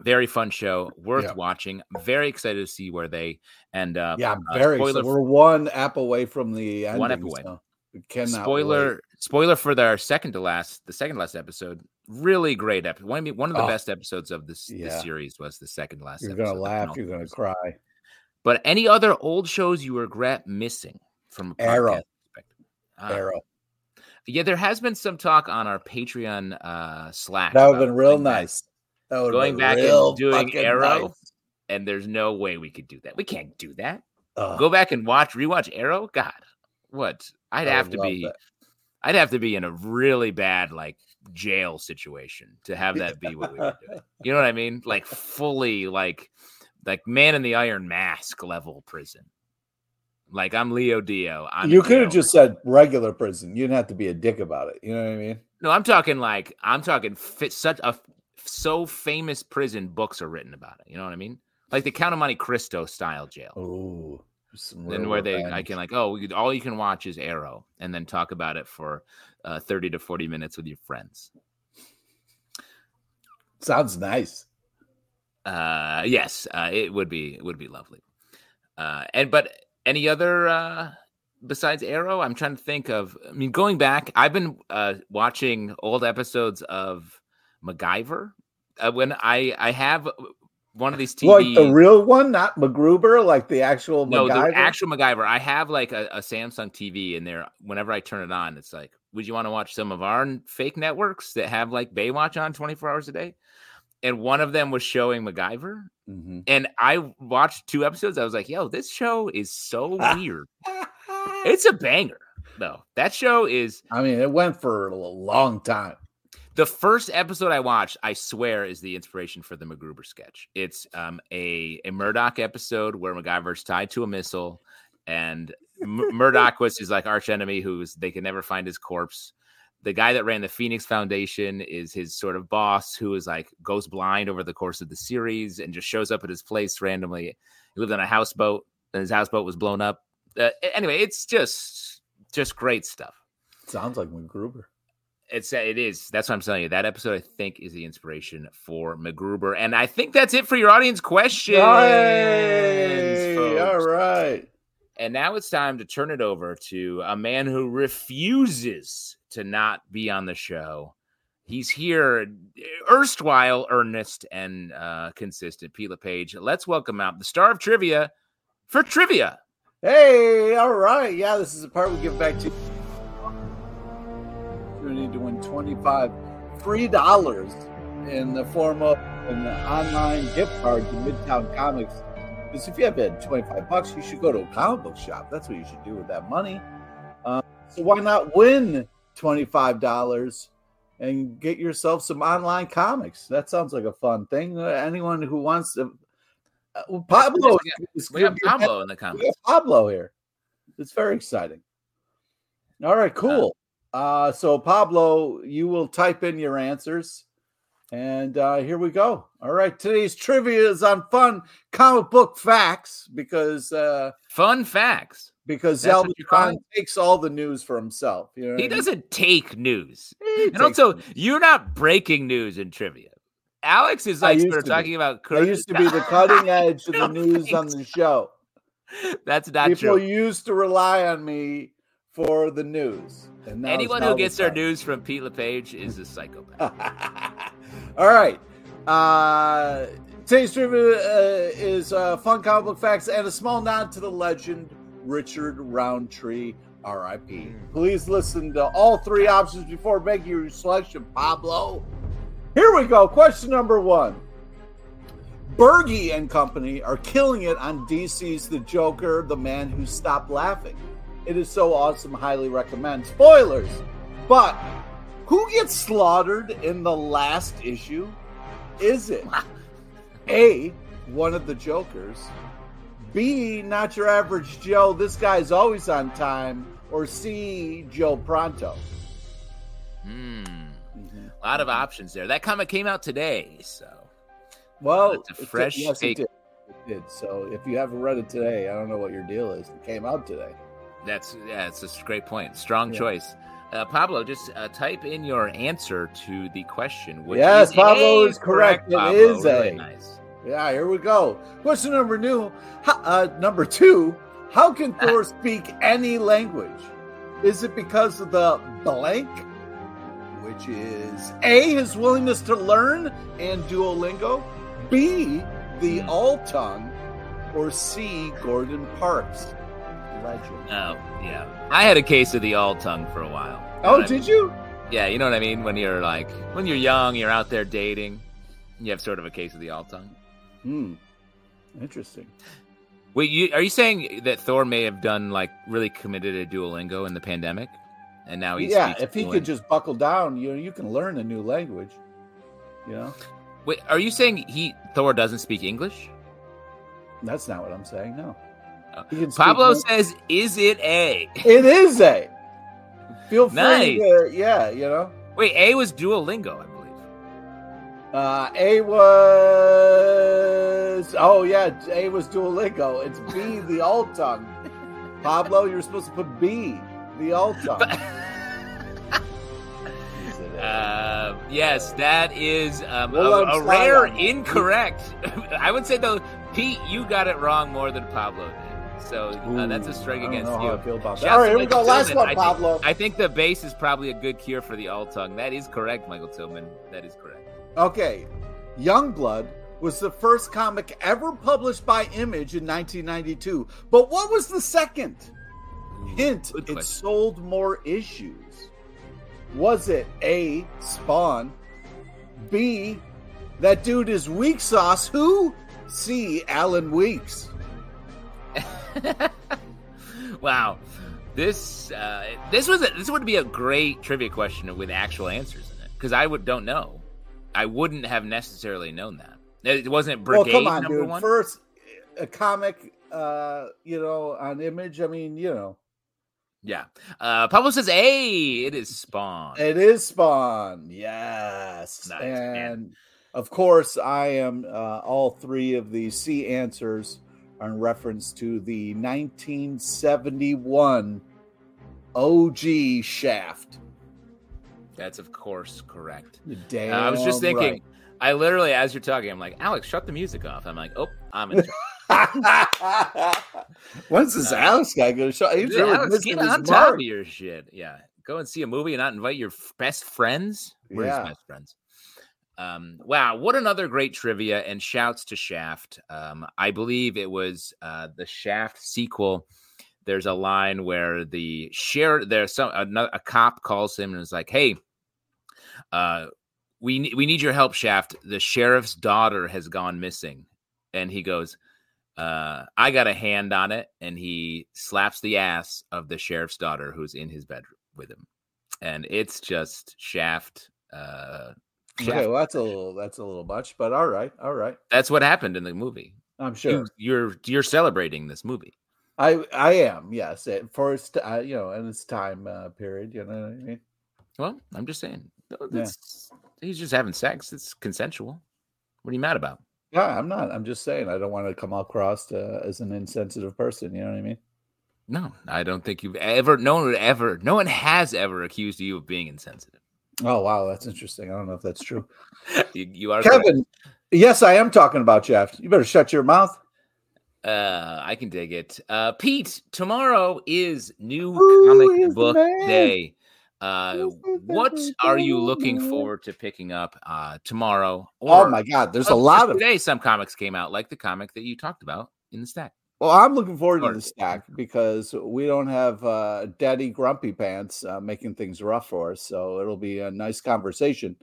very fun show. Worth Yeah. watching. Very excited to see where they end up. Yeah, uh, very. spoiler excited. we're one app away from the ending, One app away. so we cannot spoiler wait. spoiler for their second to last the second to last episode really great episode one, of- one of the Oh. best episodes of this, this series was the second last You're episode, gonna laugh. You're gonna cry. but any other old shows you regret missing from a Arrow. perspective Ah, Arrow. yeah there has been some talk on our patreon uh slack That would have been real nice. That would going back and doing Arrow? nice. and there's no way we could do that we can't do that go back and watch rewatch arrow god what i'd have to be that. I'd have to be in a really bad like jail situation to have that be what we were doing. You know what I mean? Like fully like like man in the iron mask level prison. Like I'm Leo Dio. I'm you could have just said regular prison. You didn't have to be a dick about it. You know what I mean? no. I'm talking like I'm talking fit such a so famous prison books are written about it. You know what I mean? Like the Count of Monte Cristo style jail. Oh, then where they I can like oh all you can watch is Arrow and then talk about it for uh, 30 to 40 minutes with your friends. sounds nice. Uh, yes, uh, it would be it would be lovely. Uh, and but any other uh, besides Arrow? I'm trying to think of. I mean, going back, I've been uh, watching old episodes of MacGyver. Uh, when I I have one of these TV, Like the real one, not MacGruber, like the actual no, MacGyver? the actual MacGyver. I have like a, a Samsung TV in there. Whenever I turn it on, it's like, would you want to watch some of our fake networks that have like Baywatch on 24 hours a day? And one of them was showing MacGyver, Mhm. and I watched two episodes. I was like, "Yo, this show is so weird. It's a banger, though. That show is I mean, it went for a long time. The first episode I watched. I swear is the inspiration for the MacGruber sketch. It's um, a a Murdoc episode where MacGyver's tied to a missile, and M- Murdoc was his like arch enemy, who's they can never find his corpse. The guy that ran the Phoenix Foundation is his sort of boss, who is like goes blind over the course of the series and just shows up at his place randomly. He lived on a houseboat, and his houseboat was blown up. Uh, anyway, it's just just great stuff. Sounds like MacGruber. It's it is. That's what I'm telling you. That episode, I think, is the inspiration for MacGruber, and I think that's it for your audience questions. Hey, all right. And now it's time to turn it over to a man who refuses to not be on the show. He's here, erstwhile earnest and uh, consistent. Pete LePage. Let's welcome out the star of trivia for trivia. Hey, all right. Yeah, this is the part we give back to 25 free dollars in the form of an online gift card to Midtown Comics. Because if you have had 25 bucks, you should go to a comic book shop. That's what you should do with that money. Uh, so why not win $25 and get yourself some online comics? That sounds like a fun thing. Uh, anyone who wants to. Uh, well, Pablo, We have gonna be- Pablo in the we comments. have Pablo here. It's very exciting. All right, cool. Uh, so Pablo, you will type in your answers, and uh, here we go. All right, today's trivia is on fun comic book facts because uh, Fun facts. because That's what you're Zelda takes all the news for himself. You know He I mean? doesn't take news. He And also, news. you're not breaking news in trivia. Alex is like used sort of be. talking about I current. used to be the cutting edge of the news on the show. That's not People true. used to rely on me for the news. And Anyone who gets the their news from Pete LePage is a psychopath. All right. Uh, today's trivia uh, is uh, fun comic book facts and a small nod to the legend Richard Roundtree. R.I.P. Please listen to all three options before making your selection, Pablo. Here we go. Question number one. Bergie and company are killing it on DC's The Joker, the man who stopped laughing. It is so awesome, highly recommend. Spoilers, but who gets slaughtered in the last issue? Is it A, one of the Jokers, B, not your average Joe, this guy's always on time, or C, Joe Pronto? Hmm. A lot of options there. That comic came out today, so Well, It's a it- fresh yes, take. it did. It did. So if you haven't read it today, I don't know what your deal is. It came out today. That's yeah, it's a great point. Strong Yeah. choice. Uh, Pablo, just uh, type in your answer to the question. Which Yes, Pablo A is correct. It Pablo. is Really A. nice. Yeah, here we go. Question number new, uh, number two. How can Thor speak any language? Is it because of the blank, which is A, his willingness to learn and Duolingo, B, the all tongue, or C, Gordon Parks? Legend. Oh yeah, I had a case of the all tongue for a while. Oh, what I did mean? you? Yeah, you know what I mean. When you're like, when you're young, you're out there dating, you have sort of a case of the all tongue. Hmm. Interesting. Wait, you are you saying that Thor may have done like really committed a Duolingo in the pandemic, and now he's yeah, if he could just buckle down, you know, you can learn a new language. You know, Wait, are you saying he Thor doesn't speak English? that's not what I'm saying. No, Pablo mo- says, "Is it A?" it is a. Feel free Nice. to, yeah, you know. Wait, A was Duolingo, I believe. Uh, a was oh yeah, A was Duolingo. It's B, the alt tongue. Pablo, you're supposed to put B, the alt tongue. Is it A? Uh, yes, that is um, We'll a, a rare incorrect. I would say though, Pete, you got it wrong more than Pablo did. So uh, that's a strike Ooh, against you. I feel about that. Shouts All right, here we go. Last Tillman. one, I think- Pablo. I think the base is probably a good cure for the all tongue. That is correct, Michael Tillman. That is correct. Okay, Youngblood was the first comic ever published by Image in 1992. But what was the second? Hint: good It sold more issues. Was it A. Spawn? B. That dude is weak sauce. Who? C. Alan Weeks. wow, this uh, this was a, this would be a great trivia question with actual answers in it because I would don't know. I wouldn't have necessarily known that. It wasn't Brigade well, come on, number dude. one. First, a comic, uh, you know, on Image. I mean, you know, Yeah. Uh, Pablo says, "Hey, it is Spawn." It is Spawn. Yes. Nice, and man. of course, I am uh, all three of the C answers in reference to the 1971 OG Shaft. That's of course correct. Damn. Uh, I was just thinking. right. I literally, as you're talking, I'm like, Alex, shut the music off. I'm like, oh, I'm in. When's this Uh, Alex guy going to show? He's Dude, really Alex, get on top mark. of your shit. Yeah, go and see a movie and not invite your f- best friends. We're Yeah. best friends. Um, wow, what another great trivia and shouts to Shaft. Um, I believe it was uh, the Shaft sequel. There's a line where the sheriff, there's some another, a cop calls him and is like, "Hey, uh, we we need your help, Shaft. The sheriff's daughter has gone missing," and he goes, uh, I got a hand on it, and he slaps the ass of the sheriff's daughter who's in his bedroom with him, and it's just Shaft. Uh, Okay, well that's a little that's a little much, but all right, all right. That's what happened in the movie. I'm sure. You, you're you're celebrating this movie. I I am yes it, for its uh, you know in its time uh, period. You know what I mean? Well, I'm just saying, that's- he's just having sex. It's consensual. What are you mad about? Yeah, I'm not. I'm just saying I don't want to come across uh, as an insensitive person. You know what I mean? No, I don't think you've ever. No one would ever. No one has ever accused you of being insensitive. Oh wow, that's interesting. I don't know if that's true. You, you are correct. Kevin, yes, I am talking about Jeff. You better shut your mouth. Uh, I can dig it. Uh, Pete, tomorrow is new Who comic book day. Uh, what are you looking forward to picking up uh tomorrow? Oh my God, there's a Oh, lot of today. Some comics came out, like the comic that you talked about in the stack. Well, I'm looking forward to the stack because we don't have uh, Daddy Grumpy Pants uh, making things rough for us. So it'll be a nice conversation.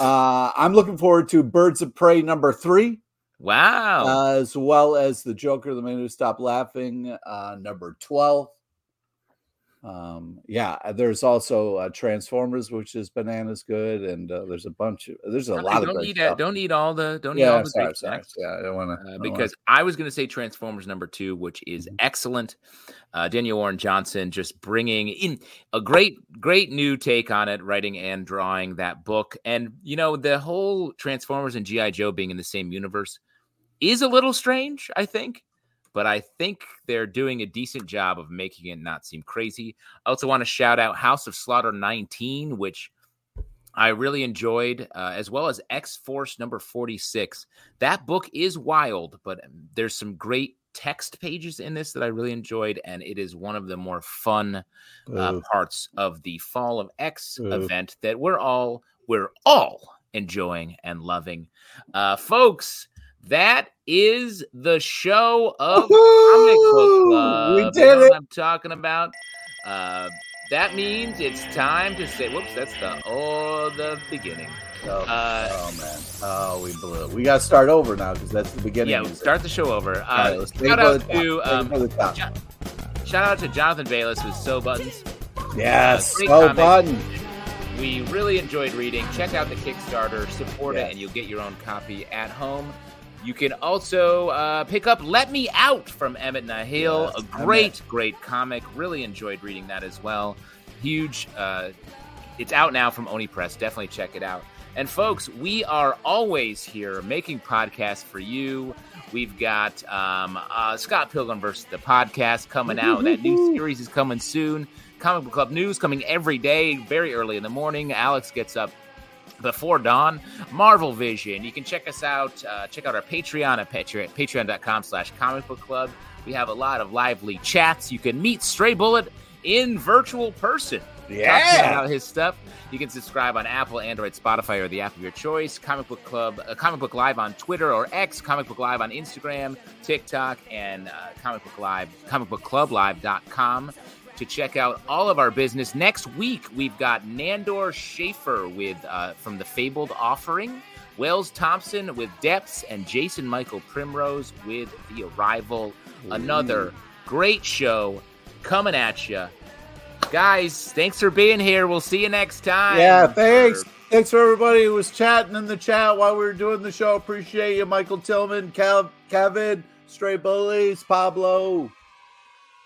Uh, I'm looking forward to Birds of Prey number three. Wow. as well as the Joker, the man who stopped laughing, uh, number 12. Um, yeah, uh, there's also uh, Transformers, which is bananas good, and uh, there's a bunch of there's a lot don't of need stuff. don't need all the don't need yeah, all the sorry, sorry. snacks. Yeah, I don't want Uh, to because I was going to say Transformers number two, which is Mhm. excellent. Uh, Daniel Warren Johnson just bringing in a great, great new take on it, writing and drawing that book. And, you know, the whole Transformers and G.I. Joe being in the same universe is a little strange, I think. But I think they're doing a decent job of making it not seem crazy. I also want to shout out House of Slaughter 19, which I really enjoyed, uh, as well as X Force number 46. That book is wild, but there's some great text pages in this that I really enjoyed, and it is one of the more fun uh, Ooh. parts of the Fall of X event that we're all we're all enjoying and loving, uh, folks. That is the show of Comic Book Club. We You did know what it. I'm talking about. Uh, that means it's time to say, "Whoops!" That's the oh, the beginning. Oh, Uh, oh, man, oh we blew it. We got to start over now because that's the beginning. yeah, it. start the show over. Right, Uh, shout out to um. Jo- shout out to Jonathan Baylis with So Buttons. Yes, oh comic. button. We really enjoyed reading. Check out the Kickstarter, support it, and you'll get your own copy at home. You can also uh, pick up "Let Me Out" from Emmett Nahil, Yes, a great, great comic. Really enjoyed reading that as well. Huge. Uh, it's out now from Oni Press. Definitely check it out. And folks, we are always here making podcasts for you. We've got um, uh, Scott Pilgrim versus the podcast coming out. That new series is coming soon. Comic Book Club news coming every day, very early in the morning. Alex gets up before dawn. Marvel Vision. You can check us out. Uh, check out our Patreon at Patreon, patreon.com slash comic book club. We have a lot of lively chats. You can meet Stray Bullet in virtual person. Yeah. about his stuff. You can subscribe on Apple, Android, Spotify, or the app of your choice. Comic Book Club, uh, Comic Book Live on Twitter or X, Comic Book Live on Instagram, TikTok, and uh, Comic Book Live, comicbookclublive.com to check out all of our business. Next week, we've got Nandor Schaefer with uh, from the Fabled Offering, Wells Thompson with Depths, and Jason Michael Primrose with The Arrival. Another great show coming at you. Guys, thanks for being here. We'll see you next time. Yeah, thanks. Thanks for everybody who was chatting in the chat while we were doing the show. Appreciate you, Michael Tillman, Cal- Kevin, Stray Bullies, Pablo.